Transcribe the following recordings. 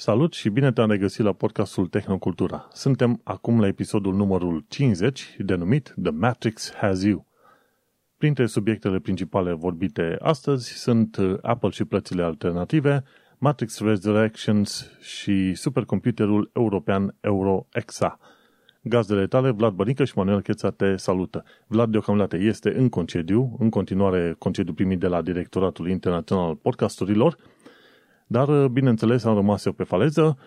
Salut și bine te-am regăsit la podcastul Tehnocultura. Suntem acum la episodul numărul 50, denumit The Matrix Has You. Printre subiectele principale vorbite astăzi sunt Apple și plățile alternative, Matrix Resurrections și supercomputerul european EuroExa. Gazdele tale, Vlad Bănică și Manuel Cheța te salută. Vlad deocamdată este în concediu, în continuare concediu primit de la Directoratul Internațional al Podcasturilor, dar, uh, bineînțeles, am rămas eu pe faleză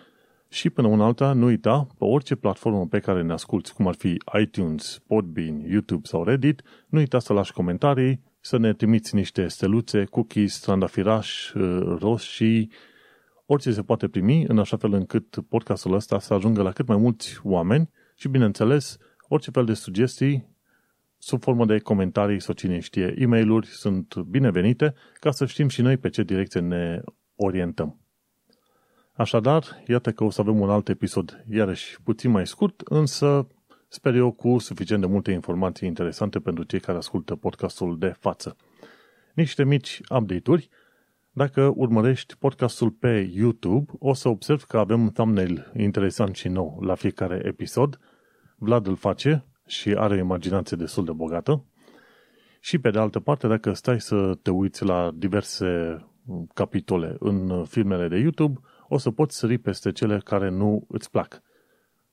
și până una alta, nu uita, pe orice platformă pe care ne asculti, cum ar fi iTunes, Podbean, YouTube sau Reddit, nu uita să lași comentarii, să ne trimiți niște steluțe, cookies, trandafiraș, uh, roșii, orice se poate primi, în așa fel încât podcastul ăsta să ajungă la cât mai mulți oameni și, bineînțeles, orice fel de sugestii sub formă de comentarii sau cine știe, e mail sunt binevenite ca să știm și noi pe ce direcție ne orientăm. Așadar, iată că o să avem un alt episod, iarăși puțin mai scurt, însă sper eu cu suficient de multe informații interesante pentru cei care ascultă podcastul de față. Niște mici update-uri. Dacă urmărești podcastul pe YouTube, o să observ că avem thumbnail interesant și nou la fiecare episod. Vlad îl face și are o imaginație destul de bogată. Și pe de altă parte, dacă stai să te uiți la diverse capitole în filmele de YouTube, o să poți sări peste cele care nu îți plac.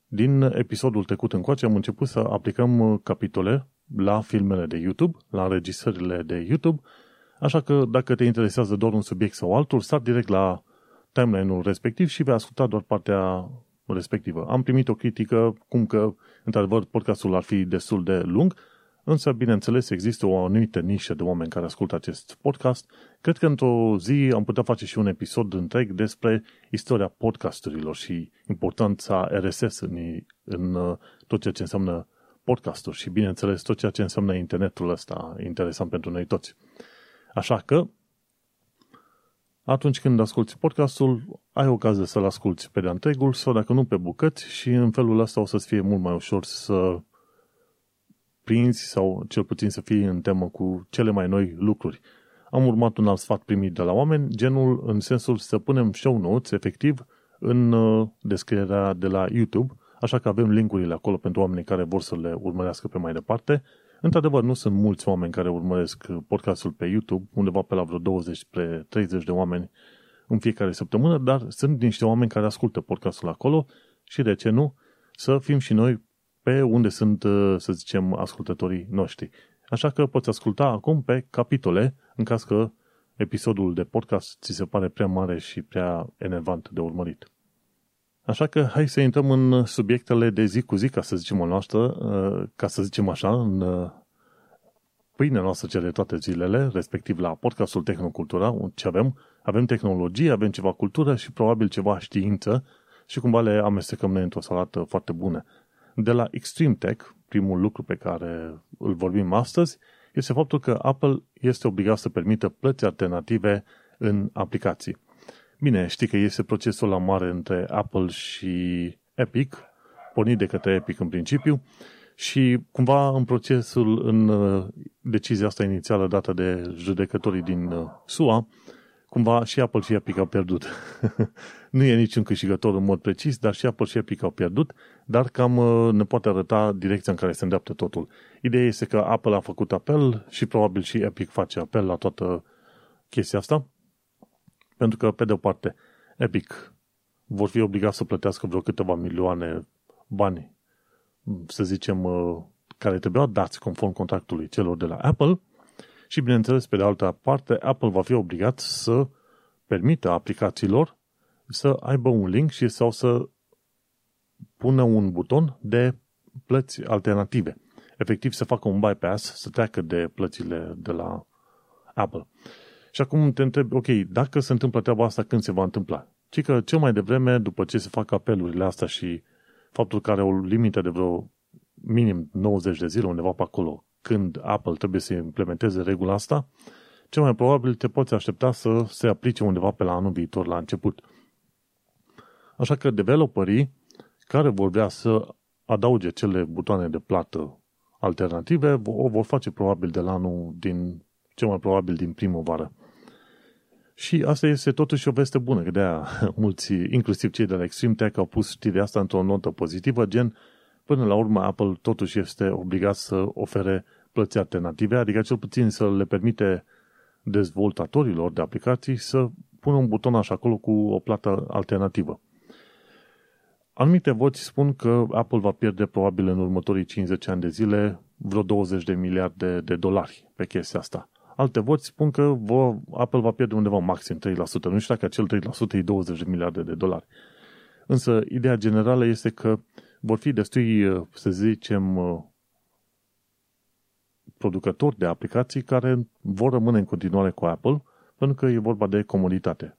Din episodul trecut încoace am început să aplicăm capitole la filmele de YouTube, la înregistrările de YouTube, așa că dacă te interesează doar un subiect sau altul, sar direct la timeline-ul respectiv și vei asculta doar partea respectivă. Am primit o critică cum că, într-adevăr, podcastul ar fi destul de lung, Însă, bineînțeles, există o anumită nișă de oameni care ascultă acest podcast. Cred că într-o zi am putea face și un episod întreg despre istoria podcasturilor și importanța RSS în, în uh, tot ceea ce înseamnă podcasturi și, bineînțeles, tot ceea ce înseamnă internetul ăsta interesant pentru noi toți. Așa că, atunci când asculti podcastul, ai ocazia să-l asculti pe de întregul sau, dacă nu, pe bucăți și în felul ăsta o să-ți fie mult mai ușor să prinzi sau cel puțin să fii în temă cu cele mai noi lucruri. Am urmat un alt sfat primit de la oameni, genul în sensul să punem show notes efectiv în uh, descrierea de la YouTube, așa că avem linkurile acolo pentru oamenii care vor să le urmărească pe mai departe. Într-adevăr, nu sunt mulți oameni care urmăresc podcastul pe YouTube, undeva pe la vreo 20 spre 30 de oameni în fiecare săptămână, dar sunt niște oameni care ascultă podcastul acolo și de ce nu să fim și noi pe unde sunt, uh, să zicem, ascultătorii noștri. Așa că poți asculta acum pe capitole, în caz că episodul de podcast ți se pare prea mare și prea enervant de urmărit. Așa că hai să intrăm în subiectele de zi cu zi, ca să zicem o noastră, uh, ca să zicem așa, în uh, pâinea noastră cele de toate zilele, respectiv la podcastul Tehnocultura, ce avem? Avem tehnologie, avem ceva cultură și probabil ceva știință și cumva le amestecăm noi într-o salată foarte bună de la Extreme Tech, primul lucru pe care îl vorbim astăzi, este faptul că Apple este obligat să permită plăți alternative în aplicații. Bine, știi că este procesul la mare între Apple și Epic, pornit de către Epic în principiu, și cumva în procesul, în uh, decizia asta inițială dată de judecătorii din uh, SUA, cumva și Apple și Epic au pierdut. nu e niciun câștigător în mod precis, dar și Apple și Epic au pierdut, dar cam uh, ne poate arăta direcția în care se îndreaptă totul. Ideea este că Apple a făcut apel și probabil și Epic face apel la toată chestia asta, pentru că, pe de o parte, Epic vor fi obligați să plătească vreo câteva milioane bani, să zicem, uh, care trebuiau dați conform contractului celor de la Apple, și, bineînțeles, pe de altă parte, Apple va fi obligat să permită aplicațiilor să aibă un link și sau să pună un buton de plăți alternative. Efectiv, să facă un bypass, să treacă de plățile de la Apple. Și acum te întreb, ok, dacă se întâmplă treaba asta, când se va întâmpla? Ci că cel mai devreme, după ce se fac apelurile astea și faptul că are o limită de vreo minim 90 de zile, undeva pe acolo, când Apple trebuie să implementeze regula asta, cel mai probabil te poți aștepta să se aplice undeva pe la anul viitor, la început. Așa că developerii care vor vrea să adauge cele butoane de plată alternative o vor face probabil de la anul din, cel mai probabil din primăvară. Și asta este totuși o veste bună, că de-aia mulți, inclusiv cei de la Extreme Tech, au pus știrea asta într-o notă pozitivă, gen, până la urmă Apple totuși este obligat să ofere plăți alternative, adică cel puțin să le permite dezvoltatorilor de aplicații să pună un buton așa acolo cu o plată alternativă. Anumite voci spun că Apple va pierde probabil în următorii 50 ani de zile vreo 20 de miliarde de dolari pe chestia asta. Alte voci spun că va, Apple va pierde undeva maxim 3%. Nu știu dacă acel 3% e 20 de miliarde de dolari. Însă, ideea generală este că vor fi destui, să zicem, producători de aplicații care vor rămâne în continuare cu Apple, pentru că e vorba de comoditate.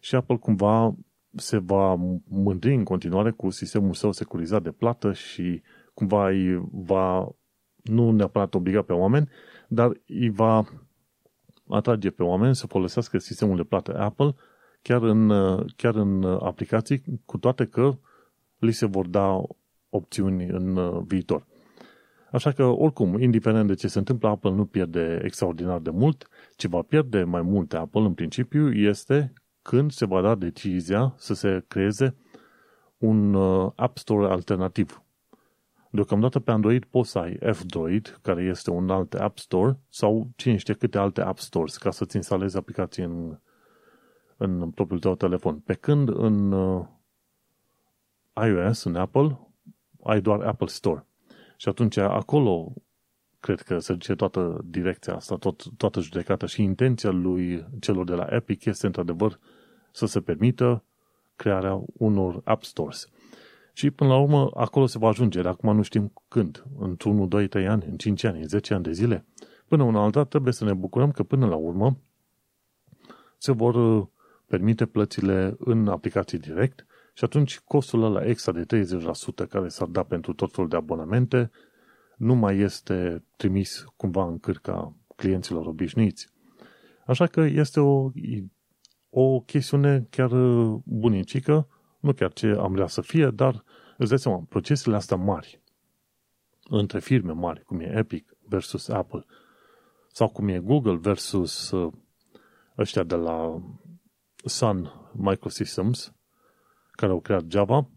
Și Apple cumva se va mândri în continuare cu sistemul său securizat de plată și cumva îi va, nu neapărat obliga pe oameni, dar îi va atrage pe oameni să folosească sistemul de plată Apple chiar în, chiar în aplicații, cu toate că li se vor da opțiuni în viitor. Așa că, oricum, indiferent de ce se întâmplă, Apple nu pierde extraordinar de mult. Ce va pierde mai mult Apple, în principiu, este când se va da decizia să se creeze un uh, App Store alternativ. Deocamdată pe Android poți să ai F-Droid, care este un alt App Store, sau cine știe câte alte App Stores, ca să-ți instalezi aplicații în, în propriul tău telefon. Pe când în uh, iOS, în Apple, ai doar Apple Store. Și atunci acolo cred că se duce toată direcția asta, tot, toată judecata și intenția lui celor de la Epic este într-adevăr să se permită crearea unor App Stores. Și până la urmă acolo se va ajunge, dar acum nu știm când, într-1, 2, 3 ani, în 5 ani, în 10 ani de zile. Până una alta trebuie să ne bucurăm că până la urmă se vor uh, permite plățile în aplicații direct și atunci costul ăla extra de 30% care s-ar da pentru tot felul de abonamente nu mai este trimis cumva în cârca clienților obișnuiți. Așa că este o, o chestiune chiar bunicică, nu chiar ce am vrea să fie, dar îți dai seama, procesele astea mari, între firme mari, cum e Epic versus Apple, sau cum e Google versus uh, ăștia de la Sun Microsystems, care au creat Java,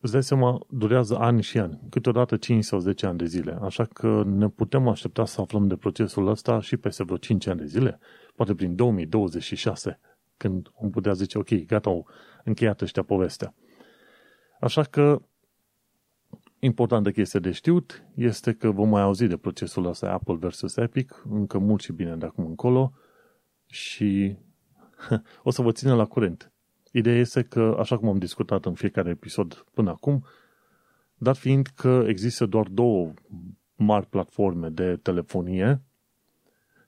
îți dai seama, durează ani și ani, câteodată 5 sau 10 ani de zile. Așa că ne putem aștepta să aflăm de procesul ăsta și peste vreo 5 ani de zile, poate prin 2026, când vom putea zice, ok, gata, au încheiat ăștia povestea. Așa că importantă chestie de știut este că vom mai auzi de procesul ăsta Apple versus Epic încă mult și bine de acum încolo și o să vă țină la curent. Ideea este că, așa cum am discutat în fiecare episod până acum, dar fiind că există doar două mari platforme de telefonie,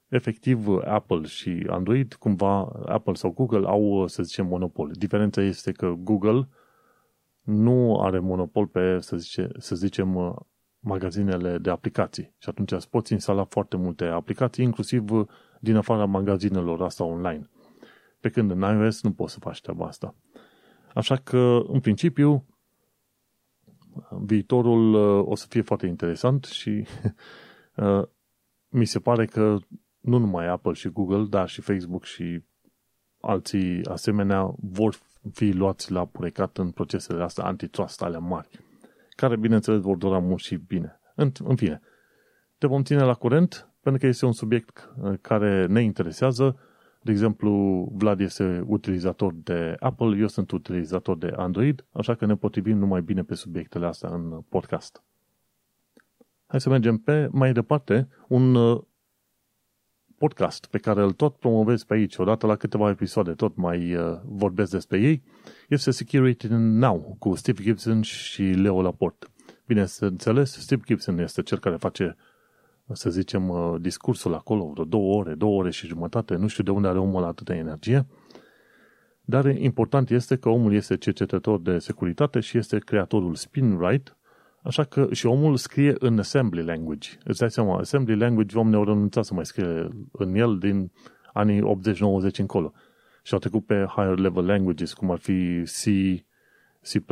efectiv Apple și Android, cumva Apple sau Google au, să zicem, monopol. Diferența este că Google nu are monopol pe, să, zice, să zicem, magazinele de aplicații. Și atunci îți poți instala foarte multe aplicații, inclusiv din afara magazinelor asta online. Pe când în iOS nu poți să faci treaba asta. Așa că, în principiu, viitorul uh, o să fie foarte interesant și uh, mi se pare că nu numai Apple și Google, dar și Facebook și alții asemenea vor fi luați la purecat în procesele astea antitrust ale mari, care, bineînțeles, vor dura mult și bine. În, în fine, te vom ține la curent, pentru că este un subiect uh, care ne interesează de exemplu, Vlad este utilizator de Apple, eu sunt utilizator de Android, așa că ne potrivim numai bine pe subiectele astea în podcast. Hai să mergem pe mai departe un uh, podcast pe care îl tot promovez pe aici, odată la câteva episoade tot mai uh, vorbesc despre ei, este Security Now cu Steve Gibson și Leo Laporte. Bine să înțeles, Steve Gibson este cel care face să zicem, uh, discursul acolo, vreo două ore, două ore și jumătate, nu știu de unde are omul atâta energie, dar important este că omul este cercetător de securitate și este creatorul SpinRite, așa că și omul scrie în assembly language. Îți dai seama, assembly language, oamenii au renunțat să mai scrie în el din anii 80-90 încolo. Și au trecut pe higher level languages, cum ar fi C, C++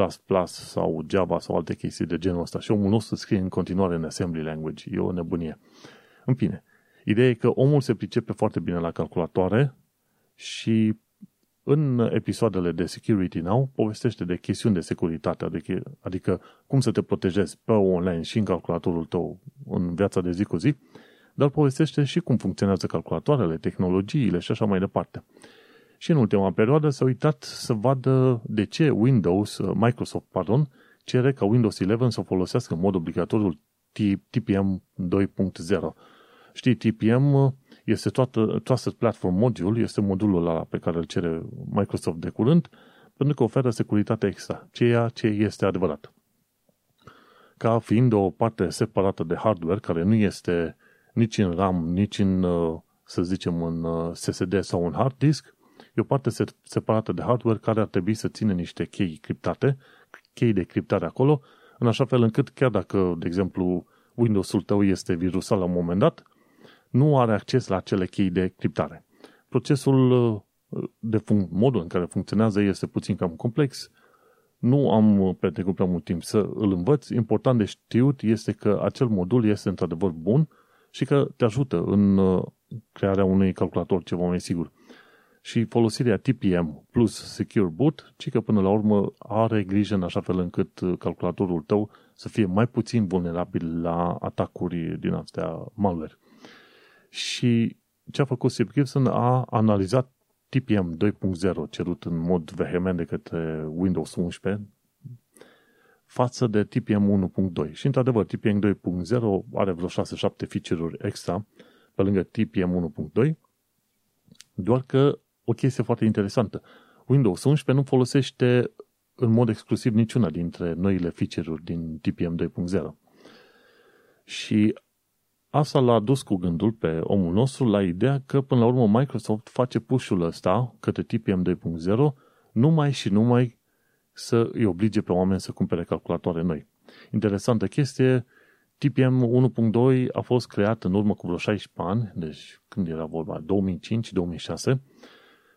sau Java sau alte chestii de genul ăsta și omul nostru scrie în continuare în assembly language. E o nebunie. În fine, ideea e că omul se pricepe foarte bine la calculatoare Și în episoadele de Security Now povestește de chestiuni de securitate, adică, adică cum să te protejezi pe online și în calculatorul tău în viața de zi cu zi, dar povestește și cum funcționează calculatoarele, tehnologiile și așa mai departe. Și în ultima perioadă s-a uitat să vadă de ce Windows, Microsoft, pardon, cere ca Windows 11 să folosească în mod obligatoriu TPM 2.0. Știi, TPM este toată, Trusted Platform Module, este modulul ăla pe care îl cere Microsoft de curând, pentru că oferă securitate extra, ceea ce este adevărat. Ca fiind o parte separată de hardware, care nu este nici în RAM, nici în, uh, să zicem, în uh, SSD sau în hard disk, e o parte separată de hardware care ar trebui să țină niște chei criptate, chei de criptare acolo, în așa fel încât chiar dacă, de exemplu, Windows-ul tău este virusat la un moment dat, nu are acces la acele chei de criptare. Procesul uh, de fun- modul în care funcționează este puțin cam complex. Nu am petrecut prea mult timp să îl învăț. Important de știut este că acel modul este într-adevăr bun și că te ajută în uh, crearea unui calculator ceva mai sigur. Și folosirea TPM plus Secure Boot, ci că până la urmă are grijă în așa fel încât uh, calculatorul tău să fie mai puțin vulnerabil la atacuri din astea malware. Și ce a făcut Steve Gibson a analizat TPM 2.0 cerut în mod vehement de către Windows 11 față de TPM 1.2. Și într-adevăr, TPM 2.0 are vreo 6-7 feature-uri extra pe lângă TPM 1.2, doar că o chestie foarte interesantă. Windows 11 nu folosește în mod exclusiv niciuna dintre noile feature-uri din TPM 2.0. Și Asta l-a dus cu gândul pe omul nostru la ideea că, până la urmă, Microsoft face push-ul ăsta către TPM 2.0 numai și numai să îi oblige pe oameni să cumpere calculatoare noi. Interesantă chestie, TPM 1.2 a fost creat în urmă cu vreo 16 ani, deci când era vorba, 2005-2006,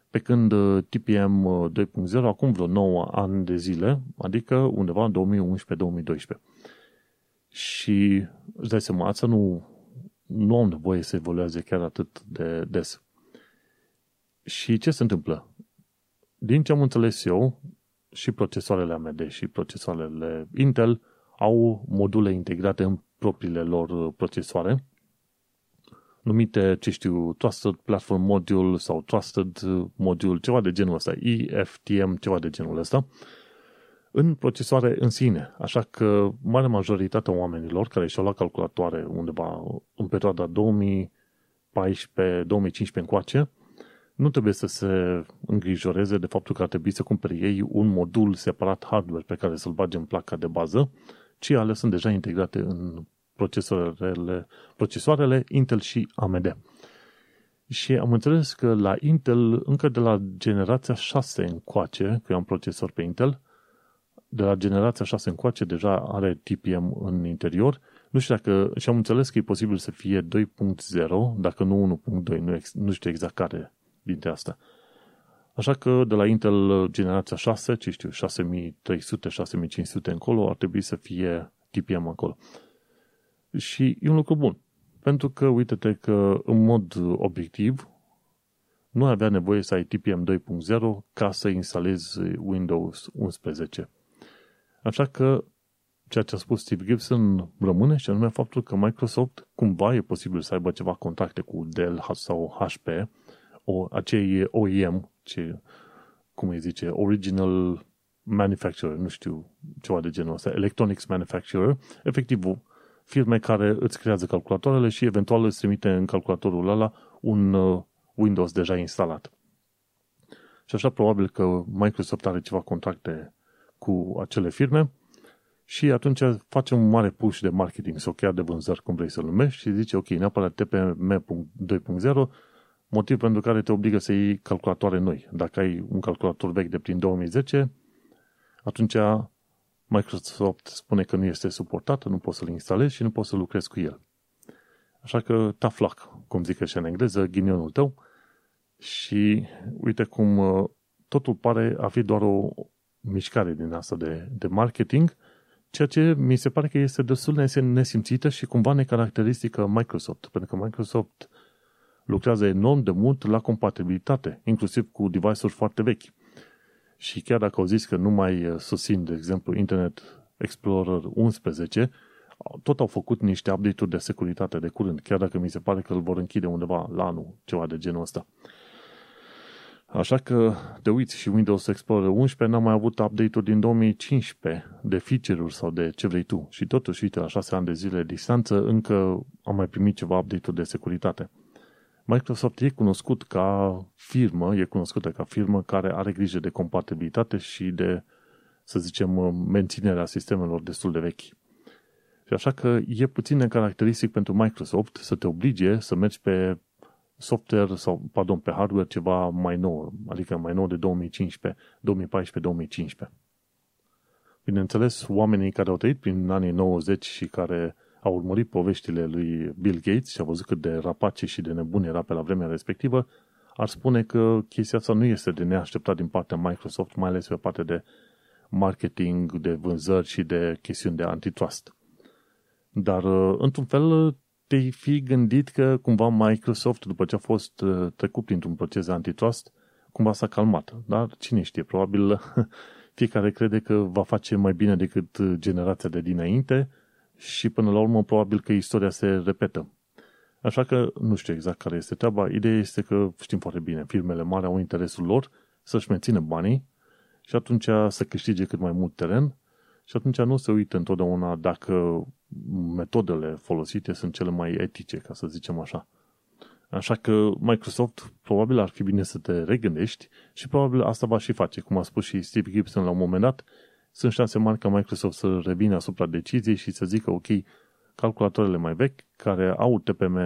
pe când uh, TPM 2.0 acum vreo 9 ani de zile, adică undeva 2011-2012. Și îți dai seama, asta nu nu am nevoie să evolueze chiar atât de des. Și ce se întâmplă? Din ce am înțeles eu, și procesoarele AMD și procesoarele Intel au module integrate în propriile lor procesoare, numite, ce știu, Trusted Platform Module sau Trusted Module, ceva de genul ăsta, EFTM, ceva de genul ăsta, în procesoare în sine. Așa că mare majoritatea oamenilor care și-au luat calculatoare undeva în perioada 2014-2015 încoace, nu trebuie să se îngrijoreze de faptul că ar trebui să cumpere ei un modul separat hardware pe care să-l bage în placa de bază, ci ale sunt deja integrate în procesoarele, procesoarele Intel și AMD. Și am înțeles că la Intel, încă de la generația 6 încoace, că eu am procesor pe Intel, de la generația 6 încoace deja are TPM în interior. Nu știu dacă, și am înțeles că e posibil să fie 2.0, dacă nu 1.2, nu, ex, nu știu exact care dintre astea. Așa că de la Intel generația 6, ce știu, 6300, 6500 încolo, ar trebui să fie TPM acolo. Și e un lucru bun. Pentru că, uite-te că, în mod obiectiv, nu avea nevoie să ai TPM 2.0 ca să instalezi Windows 11. Așa că ceea ce a spus Steve Gibson rămâne și anume faptul că Microsoft cumva e posibil să aibă ceva contacte cu Dell sau HP, o, acei OEM, ce, cum îi zice, Original Manufacturer, nu știu, ceva de genul ăsta, Electronics Manufacturer, efectiv firme care îți creează calculatoarele și eventual îți trimite în calculatorul ăla un uh, Windows deja instalat. Și așa probabil că Microsoft are ceva contacte cu acele firme și atunci facem un mare push de marketing sau chiar de vânzări, cum vrei să-l numești, și zice, ok, neapărat TPM 2.0, motiv pentru care te obligă să iei calculatoare noi. Dacă ai un calculator vechi de prin 2010, atunci Microsoft spune că nu este suportat, nu poți să-l instalezi și nu poți să lucrezi cu el. Așa că tough luck, cum zic și în engleză, ghinionul tău. Și uite cum uh, totul pare a fi doar o, mișcare din asta de, de marketing, ceea ce mi se pare că este destul de nesimțită și cumva necaracteristică Microsoft, pentru că Microsoft lucrează enorm de mult la compatibilitate, inclusiv cu device-uri foarte vechi. Și chiar dacă au zis că nu mai uh, susțin, de exemplu, Internet Explorer 11, tot au făcut niște update-uri de securitate de curând, chiar dacă mi se pare că îl vor închide undeva la anul, ceva de genul ăsta. Așa că te uiți și Windows Explorer 11 n-a mai avut update-uri din 2015 de feature-uri sau de ce vrei tu. Și totuși, uite, la 6 ani de zile distanță, încă am mai primit ceva update-uri de securitate. Microsoft e cunoscut ca firmă, e cunoscută ca firmă care are grijă de compatibilitate și de, să zicem, menținerea sistemelor destul de vechi. Și așa că e puțin necaracteristic pentru Microsoft să te oblige să mergi pe software sau, pardon, pe hardware ceva mai nou, adică mai nou de 2015, 2014-2015. Bineînțeles, oamenii care au trăit prin anii 90 și care au urmărit poveștile lui Bill Gates și au văzut cât de rapace și de nebun era pe la vremea respectivă, ar spune că chestia asta nu este de neașteptat din partea Microsoft, mai ales pe partea de marketing, de vânzări și de chestiuni de antitrust. Dar, uh, într-un fel, te-ai fi gândit că cumva Microsoft, după ce a fost uh, trecut printr-un proces de antitrust, cumva s-a calmat. Dar cine știe, probabil fiecare crede că va face mai bine decât uh, generația de dinainte și până la urmă probabil că istoria se repetă. Așa că nu știu exact care este treaba. Ideea este că știm foarte bine, firmele mari au interesul lor să-și mențină banii și atunci să câștige cât mai mult teren și atunci nu se uită întotdeauna dacă metodele folosite sunt cele mai etice, ca să zicem așa. Așa că Microsoft probabil ar fi bine să te regândești și probabil asta va și face. Cum a spus și Steve Gibson la un moment dat, sunt șanse mari ca Microsoft să revină asupra deciziei și să zică, ok, calculatoarele mai vechi, care au TPM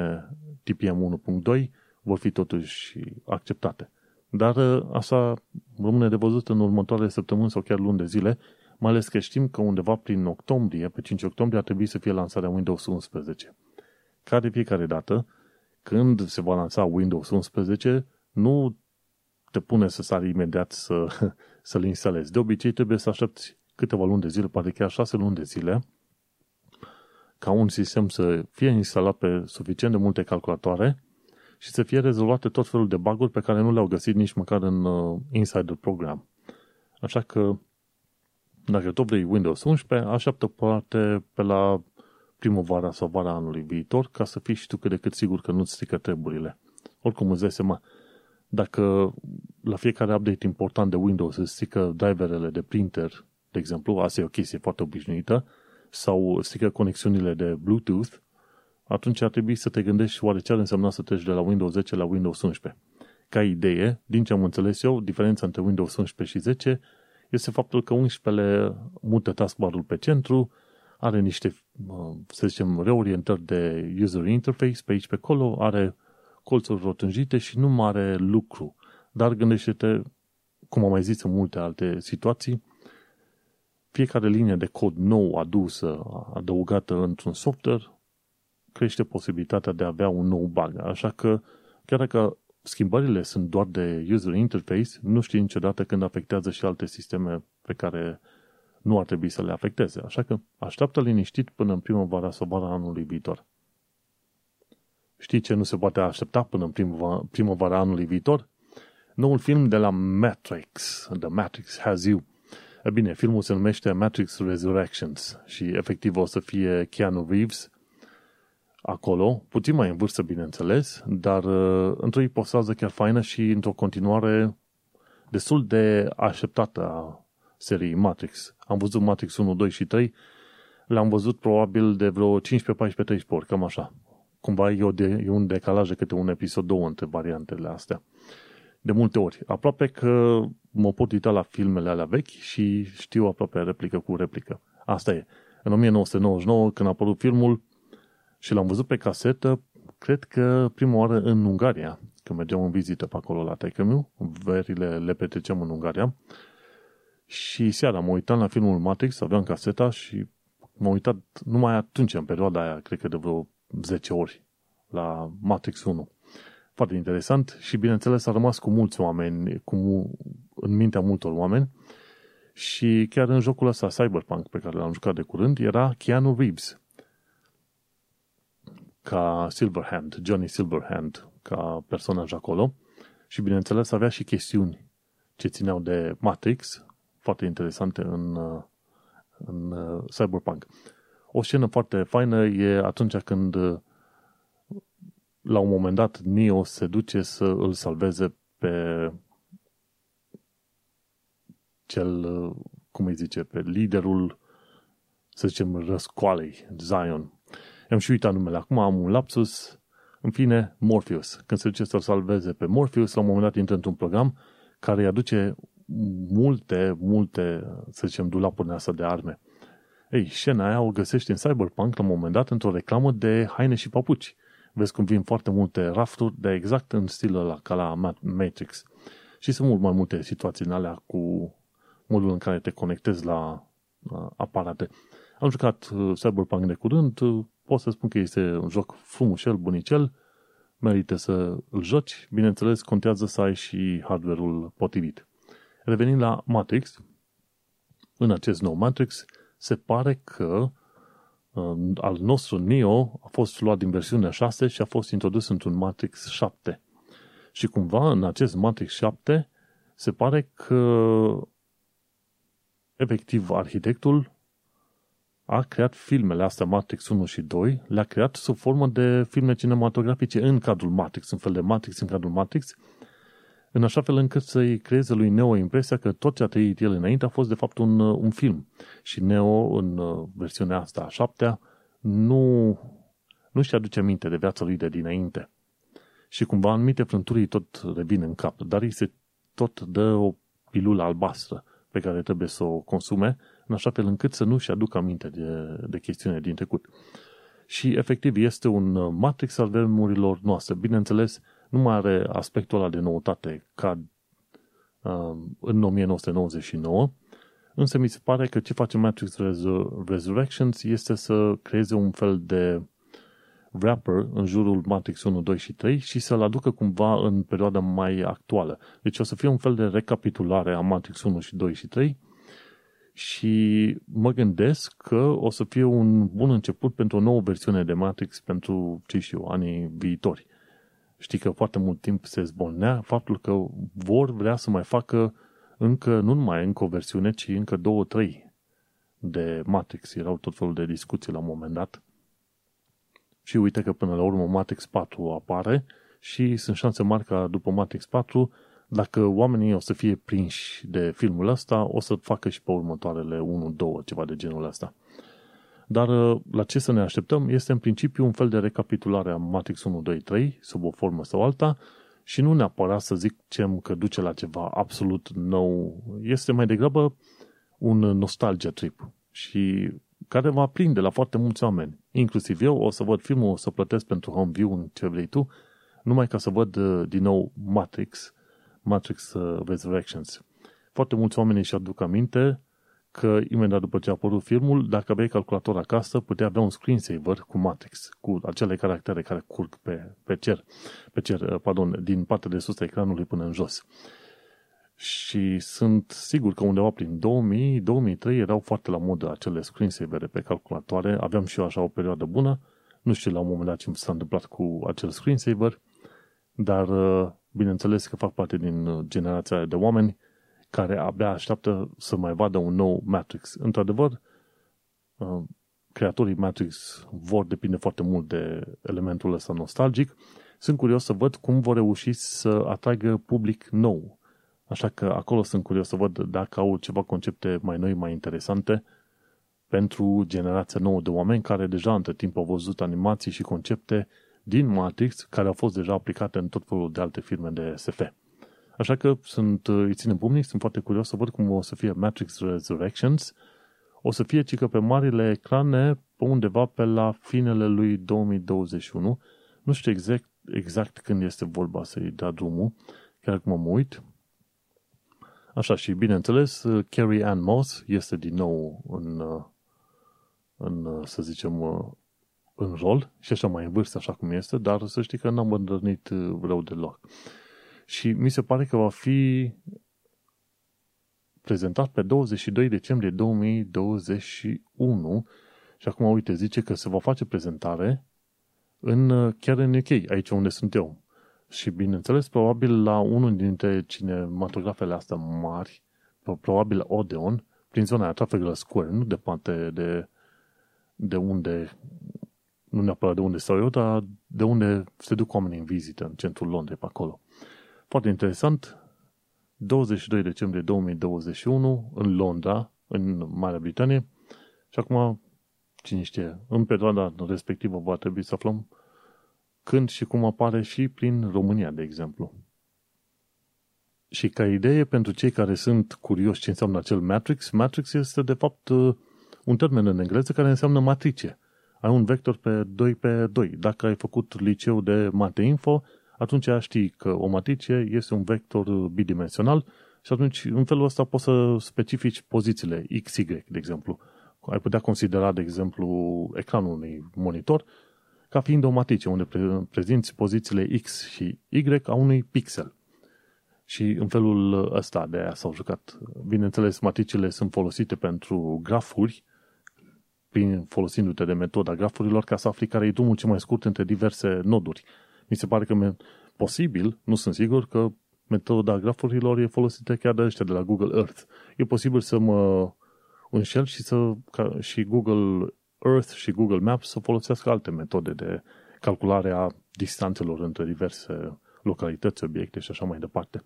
TPM 1.2, vor fi totuși acceptate. Dar ă, asta rămâne de văzut în următoarele săptămâni sau chiar luni de zile, mai ales că știm că undeva prin octombrie, pe 5 octombrie, ar trebui să fie lansarea Windows 11. Ca de fiecare dată, când se va lansa Windows 11, nu te pune să sari imediat să, să-l instalezi. De obicei trebuie să aștepți câteva luni de zile, poate chiar șase luni de zile, ca un sistem să fie instalat pe suficient de multe calculatoare și să fie rezolvate tot felul de bug pe care nu le-au găsit nici măcar în uh, Insider Program. Așa că dacă tot vrei Windows 11, așteaptă poate pe la primăvara sau vara anului viitor ca să fii și tu cât de cât sigur că nu-ți strică treburile. Oricum îți dai seama, dacă la fiecare update important de Windows îți strică driverele de printer, de exemplu, asta e o chestie foarte obișnuită, sau strică conexiunile de Bluetooth, atunci ar trebui să te gândești oare ce ar însemna să treci de la Windows 10 la Windows 11. Ca idee, din ce am înțeles eu, diferența între Windows 11 și 10 este faptul că 11 mută taskbar-ul pe centru, are niște, să zicem, reorientări de user interface pe aici pe acolo, are colțuri rotunjite și nu mare lucru. Dar gândește-te, cum am mai zis în multe alte situații, fiecare linie de cod nou adusă, adăugată într-un software, crește posibilitatea de a avea un nou bug. Așa că, chiar dacă schimbările sunt doar de user interface, nu știi niciodată când afectează și alte sisteme pe care nu ar trebui să le afecteze. Așa că așteaptă liniștit până în primăvara sau vara anului viitor. Știi ce nu se poate aștepta până în primăvara, primăvara anului viitor? Noul film de la Matrix, The Matrix Has You. E bine, filmul se numește Matrix Resurrections și efectiv o să fie Keanu Reeves acolo, puțin mai în vârstă, bineînțeles, dar uh, într-o ipostază chiar faină și într-o continuare destul de așteptată a seriei Matrix. Am văzut Matrix 1, 2 și 3, le-am văzut probabil de vreo 15, 14, 13 ori, cam așa. Cumva e, o de, e un decalaj de câte un episod, două între variantele astea. De multe ori. Aproape că mă pot uita la filmele alea vechi și știu aproape replică cu replică. Asta e. În 1999, când a apărut filmul, și l-am văzut pe casetă, cred că prima oară în Ungaria, când mergeam în vizită pe acolo la taică meu, verile le petreceam în Ungaria, și seara mă uitam la filmul Matrix, aveam caseta și m-am uitat numai atunci, în perioada aia, cred că de vreo 10 ori, la Matrix 1. Foarte interesant și, bineînțeles, a rămas cu mulți oameni, cu, în mintea multor oameni și chiar în jocul ăsta Cyberpunk pe care l-am jucat de curând era Keanu Reeves ca Silverhand, Johnny Silverhand, ca personaj acolo și, bineînțeles, avea și chestiuni ce țineau de Matrix, foarte interesante în, în Cyberpunk. O scenă foarte faină e atunci când la un moment dat Neo se duce să îl salveze pe cel, cum îi zice, pe liderul, să zicem, răscoalei, Zion. Am și uitat numele acum, am un lapsus. În fine, Morpheus. Când se duce să-l salveze pe Morpheus, la un moment dat intră într-un program care îi aduce multe, multe, să zicem, dulapuri asta de arme. Ei, scena aia o găsești în Cyberpunk la un moment dat într-o reclamă de haine și papuci. Vezi cum vin foarte multe rafturi de exact în stilul ăla, ca la Matrix. Și sunt mult mai multe situații în alea cu modul în care te conectezi la aparate. Am jucat uh, Cyberpunk de curând, uh, pot să spun că este un joc frumușel, bunicel, merită să îl joci, bineînțeles, contează să ai și hardware-ul potrivit. Revenind la Matrix, în acest nou Matrix, se pare că uh, al nostru Neo a fost luat din versiunea 6 și a fost introdus într-un Matrix 7. Și cumva în acest Matrix 7 se pare că efectiv arhitectul a creat filmele astea Matrix 1 și 2, le-a creat sub formă de filme cinematografice în cadrul Matrix, un fel de Matrix în cadrul Matrix, în așa fel încât să-i creeze lui Neo impresia că tot ce a trăit el înainte a fost de fapt un, un film. Și Neo, în uh, versiunea asta a șaptea, nu, nu și aduce aminte de viața lui de dinainte. Și cumva anumite frânturi tot revin în cap, dar îi se tot dă o pilulă albastră pe care trebuie să o consume, în așa fel încât să nu-și aducă aminte de, de chestiune din trecut. Și efectiv este un uh, matrix al vremurilor noastre. Bineînțeles, nu mai are aspectul ăla de noutate ca uh, în 1999, însă mi se pare că ce face Matrix Resurrections este să creeze un fel de wrapper în jurul Matrix 1, 2 și 3 și să-l aducă cumva în perioada mai actuală. Deci o să fie un fel de recapitulare a Matrix 1 și 2 și 3 și mă gândesc că o să fie un bun început pentru o nouă versiune de Matrix pentru, ce știu, anii viitori. Știi că foarte mult timp se zbolnea faptul că vor vrea să mai facă încă, nu numai încă o versiune, ci încă două, trei de Matrix. Erau tot felul de discuții la un moment dat. Și uite că până la urmă Matrix 4 apare și sunt șanse mari ca după Matrix 4 dacă oamenii o să fie prinși de filmul ăsta, o să facă și pe următoarele 1-2, ceva de genul ăsta. Dar uh, la ce să ne așteptăm este în principiu un fel de recapitulare a Matrix 1, 2, 3, sub o formă sau alta, și nu neapărat să zicem că duce la ceva absolut nou. Este mai degrabă un nostalgia trip și care va prinde la foarte mulți oameni. Inclusiv eu o să văd filmul, o să plătesc pentru home view în ce vrei tu, numai ca să văd uh, din nou Matrix, Matrix uh, Resurrections. Foarte mulți oameni își aduc aminte că imediat după ce a apărut filmul, dacă aveai calculator acasă, putea avea un screensaver cu Matrix, cu acele caractere care curg pe, pe cer, pe cer, uh, pardon, din partea de sus a ecranului până în jos. Și sunt sigur că undeva prin 2000-2003 erau foarte la modă acele screensavere pe calculatoare. Aveam și eu așa o perioadă bună. Nu știu la un moment dat ce s-a întâmplat cu acel screensaver, dar uh, bineînțeles că fac parte din uh, generația de oameni care abia așteaptă să mai vadă un nou Matrix. Într-adevăr, uh, creatorii Matrix vor depinde foarte mult de elementul ăsta nostalgic. Sunt curios să văd cum vor reuși să atragă public nou. Așa că acolo sunt curios să văd dacă au ceva concepte mai noi, mai interesante pentru generația nouă de oameni care deja între timp au văzut animații și concepte din Matrix care au fost deja aplicate în tot felul de alte firme de SF. Așa că sunt, îi ținem pumnic, sunt foarte curios să văd cum o să fie Matrix Resurrections. O să fie ci că pe marile ecrane, pe undeva pe la finele lui 2021. Nu știu exact, exact când este vorba să-i dea drumul, chiar acum mă uit. Așa, și bineînțeles, Carrie Ann Moss este din nou în, în să zicem, în rol și așa mai în vârstă, așa cum este, dar să știi că n-am îndrăznit rău deloc. Și mi se pare că va fi prezentat pe 22 decembrie 2021 și acum, uite, zice că se va face prezentare în, chiar în UK, aici unde sunt eu. Și bineînțeles, probabil la unul dintre cinematografele astea mari, probabil Odeon, prin zona aia Trafalgar Square, nu departe de, de unde, nu neapărat de unde stau eu, dar de unde se duc oamenii în vizită, în centrul Londrei, pe acolo. Foarte interesant, 22 decembrie 2021, în Londra, în Marea Britanie, și acum, cine știe, în perioada respectivă va trebui să aflăm când și cum apare și prin România, de exemplu. Și ca idee pentru cei care sunt curioși ce înseamnă acel matrix, matrix este de fapt uh, un termen în engleză care înseamnă matrice. Ai un vector pe 2 pe 2. Dacă ai făcut liceu de mate info, atunci știi că o matrice este un vector bidimensional și atunci în felul ăsta poți să specifici pozițiile x, y, de exemplu. Ai putea considera, de exemplu, ecranul unui monitor ca fiind o matrice unde prezinți pozițiile x și y a unui pixel. Și în felul ăsta de aia s-au jucat. Bineînțeles, matricile sunt folosite pentru grafuri, prin folosindu-te de metoda grafurilor, ca să afli care e drumul cel mai scurt între diverse noduri. Mi se pare că posibil, nu sunt sigur, că metoda grafurilor e folosită chiar de ăștia de la Google Earth. E posibil să mă înșel și, să, ca, și Google Earth și Google Maps să folosească alte metode de calculare a distanțelor între diverse localități, obiecte și așa mai departe.